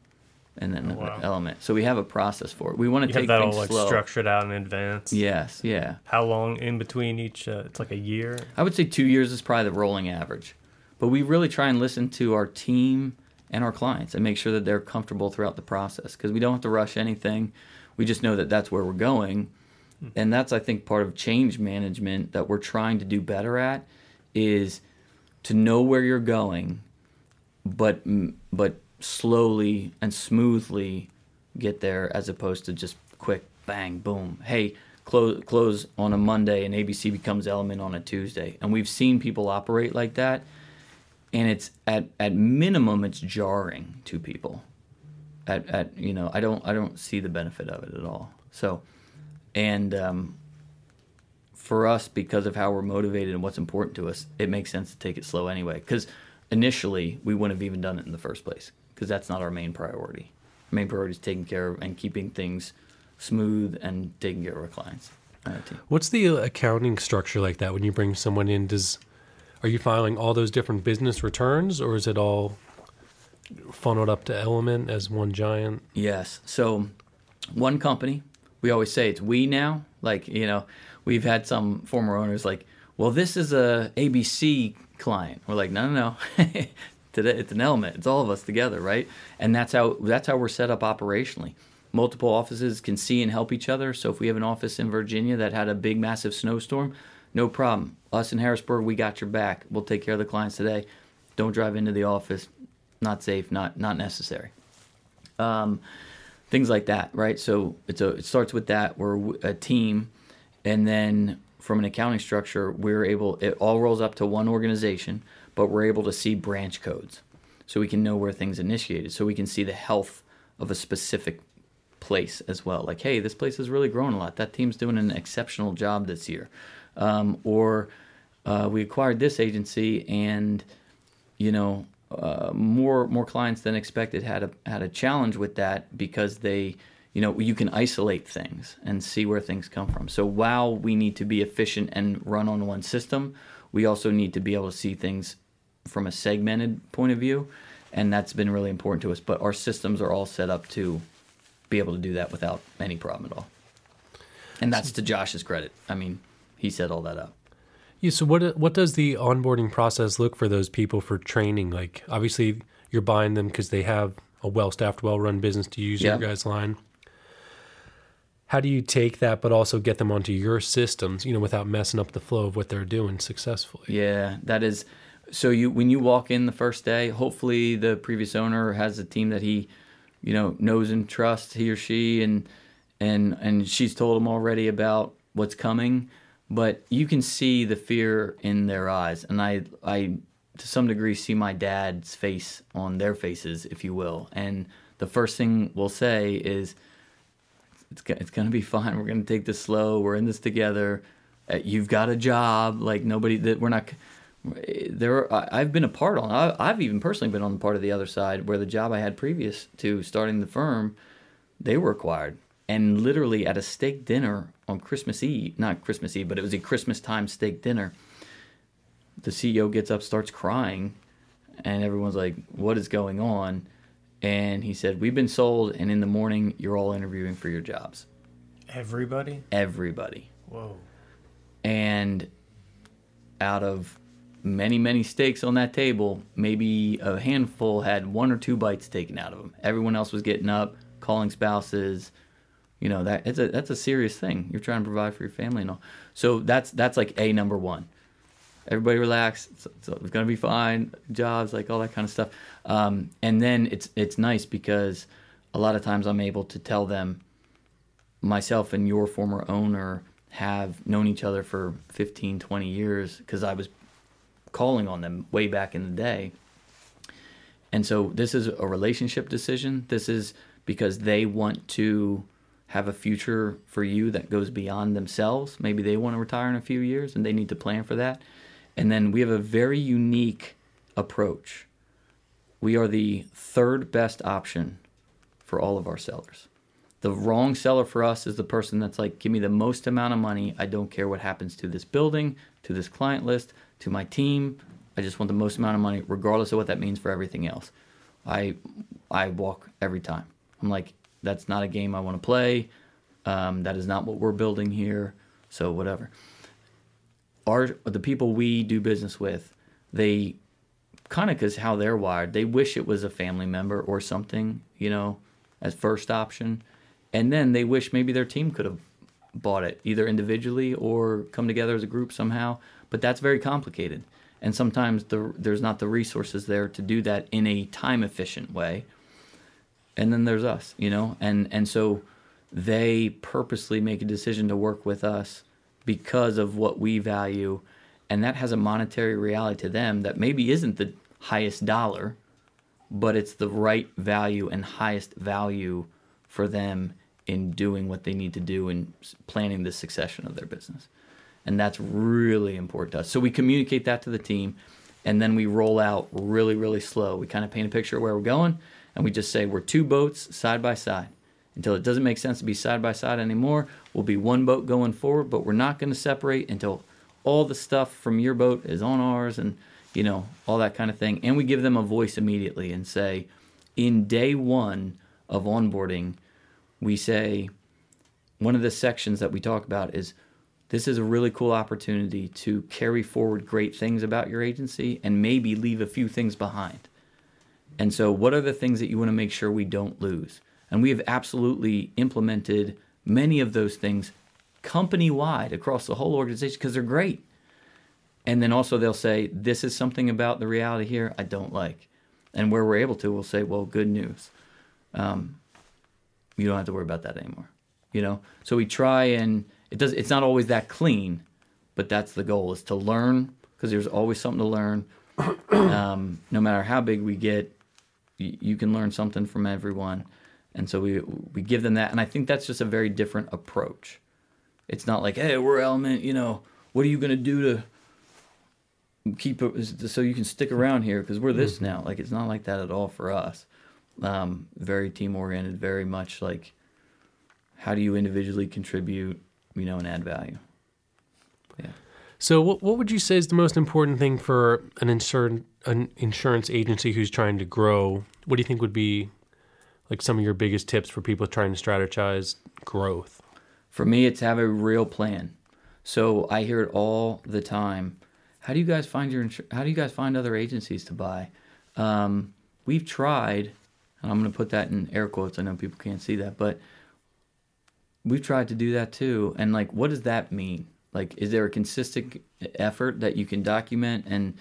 and then oh, wow. Element. So we have a process for it. We want to take that things all like slow. structured out in advance. Yes, yeah. How long in between each? Uh, it's like a year. I would say two years is probably the rolling average, but we really try and listen to our team and our clients and make sure that they're comfortable throughout the process because we don't have to rush anything. We just know that that's where we're going. Hmm. And that's I think part of change management that we're trying to do better at is to know where you're going but but slowly and smoothly get there as opposed to just quick bang boom. Hey, close close on a Monday and ABC becomes element on a Tuesday. And we've seen people operate like that and it's at at minimum it's jarring to people. At at you know I don't I don't see the benefit of it at all. So, and um, for us because of how we're motivated and what's important to us, it makes sense to take it slow anyway. Because initially we wouldn't have even done it in the first place because that's not our main priority. Our main priority is taking care of and keeping things smooth and taking care of our clients. What's the uh, accounting structure like that when you bring someone in? Does are you filing all those different business returns, or is it all funneled up to Element as one giant? Yes. So, one company. We always say it's we now. Like you know, we've had some former owners like, well, this is a ABC client. We're like, no, no, no. Today it's an element. It's all of us together, right? And that's how that's how we're set up operationally. Multiple offices can see and help each other. So if we have an office in Virginia that had a big massive snowstorm, no problem. Us in Harrisburg, we got your back. We'll take care of the clients today. Don't drive into the office. Not safe. Not not necessary. Um, things like that, right? So it's a it starts with that. We're a team, and then from an accounting structure, we're able. It all rolls up to one organization, but we're able to see branch codes, so we can know where things initiated. So we can see the health of a specific place as well. Like, hey, this place has really grown a lot. That team's doing an exceptional job this year um, or uh, we acquired this agency and you know uh, more more clients than expected had a had a challenge with that because they you know you can isolate things and see where things come from so while we need to be efficient and run on one system we also need to be able to see things from a segmented point of view and that's been really important to us but our systems are all set up to be able to do that without any problem at all and that's to josh's credit i mean he set all that up. Yeah. So what what does the onboarding process look for those people for training? Like obviously you're buying them because they have a well staffed, well run business to use your guys' line. How do you take that, but also get them onto your systems, you know, without messing up the flow of what they're doing successfully? Yeah, that is. So you when you walk in the first day, hopefully the previous owner has a team that he, you know, knows and trusts he or she, and and and she's told him already about what's coming but you can see the fear in their eyes and i i to some degree see my dad's face on their faces if you will and the first thing we'll say is it's, it's to be fine we're to take this slow we're in this together uh, you've got a job like nobody that we're not there I've been a part on I've even personally been on the part of the other side where the job I had previous to starting the firm they were acquired and literally at a steak dinner on Christmas Eve, not Christmas Eve, but it was a Christmas time steak dinner. The CEO gets up, starts crying, and everyone's like, "What is going on?" And he said, "We've been sold, and in the morning, you're all interviewing for your jobs." Everybody? Everybody. Whoa. And out of many, many steaks on that table, maybe a handful had one or two bites taken out of them. Everyone else was getting up, calling spouses. You know that it's a that's a serious thing. You're trying to provide for your family and all. So that's that's like a number one. Everybody relax. It's, it's, it's gonna be fine. Jobs, like all that kind of stuff. Um, and then it's it's nice because a lot of times I'm able to tell them, myself and your former owner have known each other for 15, 20 years because I was calling on them way back in the day. And so this is a relationship decision. This is because they want to have a future for you that goes beyond themselves. Maybe they want to retire in a few years and they need to plan for that. And then we have a very unique approach. We are the third best option for all of our sellers. The wrong seller for us is the person that's like, give me the most amount of money. I don't care what happens to this building, to this client list, to my team. I just want the most amount of money, regardless of what that means for everything else. I I walk every time. I'm like, that's not a game I want to play. Um, that is not what we're building here. So whatever. Our the people we do business with, they kind of because how they're wired, they wish it was a family member or something, you know, as first option, and then they wish maybe their team could have bought it either individually or come together as a group somehow. But that's very complicated, and sometimes the, there's not the resources there to do that in a time efficient way. And then there's us, you know, and and so they purposely make a decision to work with us because of what we value and that has a monetary reality to them that maybe isn't the highest dollar but it's the right value and highest value for them in doing what they need to do and planning the succession of their business. And that's really important to us. So we communicate that to the team and then we roll out really really slow. We kind of paint a picture of where we're going and we just say we're two boats side by side until it doesn't make sense to be side by side anymore. We'll be one boat going forward, but we're not going to separate until all the stuff from your boat is on ours and you know all that kind of thing. And we give them a voice immediately and say, in day one of onboarding, we say one of the sections that we talk about is this is a really cool opportunity to carry forward great things about your agency and maybe leave a few things behind. And so, what are the things that you want to make sure we don't lose? And we have absolutely implemented many of those things company wide across the whole organization because they're great. And then also they'll say, This is something about the reality here I don't like. And where we're able to, we'll say, Well, good news. Um, you don't have to worry about that anymore. You know? So we try and it does it's not always that clean, but that's the goal is to learn because there's always something to learn. Um, no matter how big we get, you, you can learn something from everyone and so we we give them that. And i think that's just a very different approach. It's not like hey we're element you know what are you going to do to keep it so you can stick around here? Because we're this mm-hmm. now. Like it's not like that at all for us. Um, very team oriented very much like how do you individually contribute you know and add value? Yeah. So what, what would you say is the most important thing for an insurance an insurance agency who's trying to grow? What do you think would be like some of your biggest tips for people trying to strategize growth? For me, it's have a real plan. So I hear it all the time. How do you guys find your? How do you guys find other agencies to buy? Um, we've tried, and I'm going to put that in air quotes. I know people can't see that, but we've tried to do that too. And like, what does that mean? Like, is there a consistent effort that you can document? And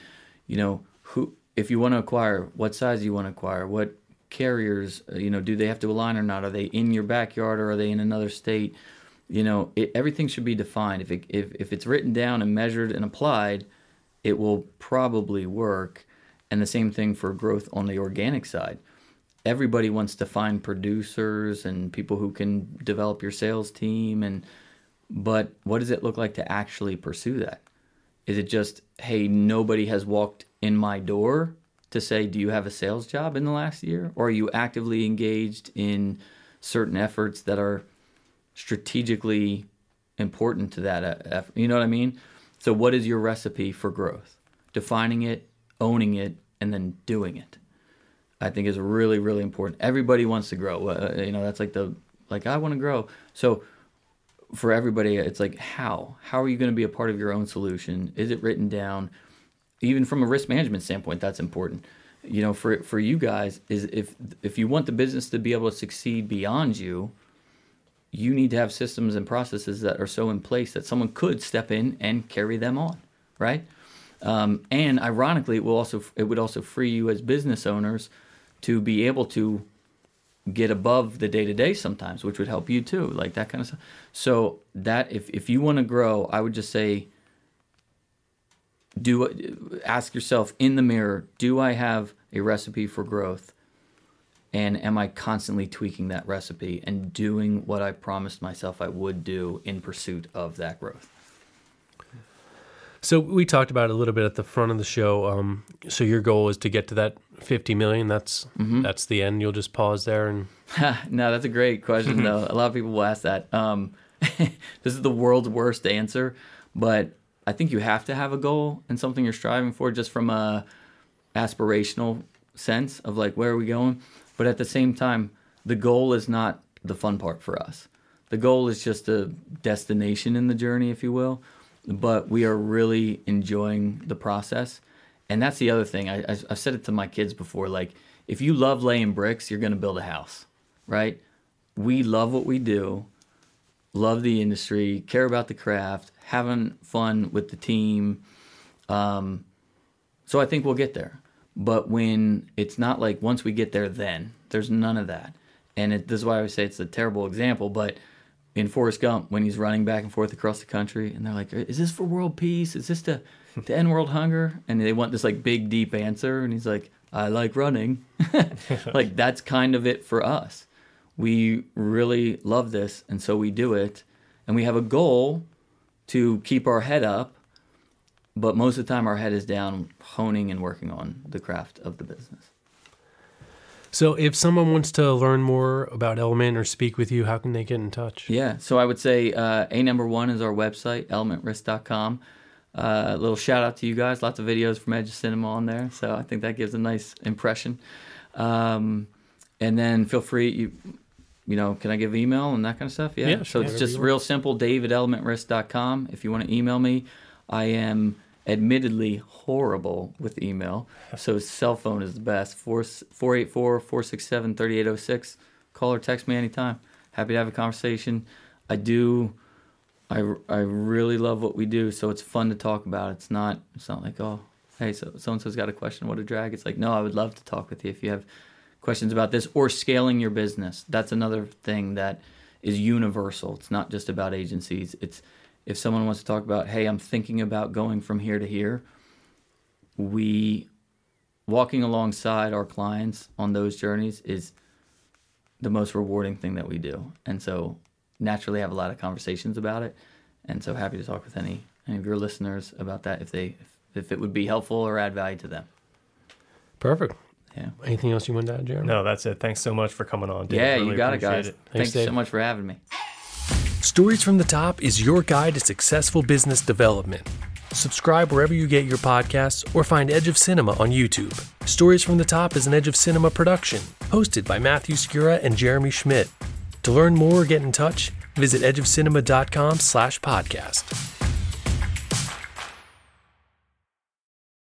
you know, who if you want to acquire, what size do you want to acquire? What carriers, uh, you know, do they have to align or not? Are they in your backyard or are they in another state? You know, it, everything should be defined. If, it, if, if it's written down and measured and applied, it will probably work. And the same thing for growth on the organic side. Everybody wants to find producers and people who can develop your sales team and but what does it look like to actually pursue that? Is it just, hey, nobody has walked in my door to say, do you have a sales job in the last year? Or are you actively engaged in certain efforts that are strategically important to that effort? You know what I mean? So, what is your recipe for growth? Defining it, owning it, and then doing it. I think is really, really important. Everybody wants to grow. Uh, you know, that's like the, like, I want to grow. So, for everybody, it's like how how are you going to be a part of your own solution? Is it written down? Even from a risk management standpoint, that's important. You know, for for you guys, is if if you want the business to be able to succeed beyond you, you need to have systems and processes that are so in place that someone could step in and carry them on, right? Um, and ironically, it will also it would also free you as business owners to be able to get above the day to day sometimes, which would help you too, like that kind of stuff. So that if if you want to grow, I would just say do ask yourself in the mirror, do I have a recipe for growth? And am I constantly tweaking that recipe and doing what I promised myself I would do in pursuit of that growth? So we talked about it a little bit at the front of the show. Um, so your goal is to get to that 50 million. That's that's the end. You'll just pause there and no, that's a great question though. A lot of people will ask that. Um, this is the world's worst answer, but I think you have to have a goal and something you're striving for, just from a aspirational sense of like where are we going. But at the same time, the goal is not the fun part for us. The goal is just a destination in the journey, if you will. But we are really enjoying the process, and that's the other thing. I, I've said it to my kids before. Like, if you love laying bricks, you're going to build a house, right? We love what we do, love the industry, care about the craft, having fun with the team. Um, so I think we'll get there. But when it's not like once we get there, then there's none of that. And it, this is why I would say it's a terrible example. But in Forrest Gump, when he's running back and forth across the country, and they're like, "Is this for world peace? Is this to to end world hunger?" And they want this like big deep answer, and he's like, "I like running." like that's kind of it for us. We really love this, and so we do it, and we have a goal to keep our head up but most of the time our head is down honing and working on the craft of the business. So, if someone wants to learn more about Element or speak with you, how can they get in touch? yeah so i would say uh, a number one is our website elementrisk.com uh, a little shout out to you guys. Lots of videos from edge of cinema on there so i think that gives a nice impression. Um, and then feel free you you know can i give email and that kind of stuff? Yeah, Yeah, so it's just real simple dave at elementrisk.com if you want to email me i am admittedly horrible with email. So cell phone is the best. 484-467-3806 call or text me anytime. Happy to have a conversation. I do I, I really love what we do so it's fun to talk about. It's not it's not like oh hey so so and so's got a question what a drag. It's like no i would love to talk with you if you have questions about this or scaling your business. That's another thing that is universal. It's not just about agencies. It's if someone wants to talk about hey i'm thinking about going from here to here we walking alongside our clients on those journeys is the most rewarding thing that we do. And so naturally have a lot of conversations about it. And so happy to talk with any any of your listeners about that if they if, if it would be helpful or add value to them. Perfect. Yeah Anything else you want to add, Jeremy? No, that's it. Thanks so much for coming on. Dave. yeah Really you got it appreciate guys it. thanks Dave. so much for having me Stories from the Top is your guide to successful business development. Subscribe wherever you get your podcasts or find Edge of Cinema on YouTube. Stories from the Top is an Edge of Cinema production, hosted by Matthew Skura and Jeremy Schmidt. To learn more or get in touch, visit edgeofcinema.com slash podcast.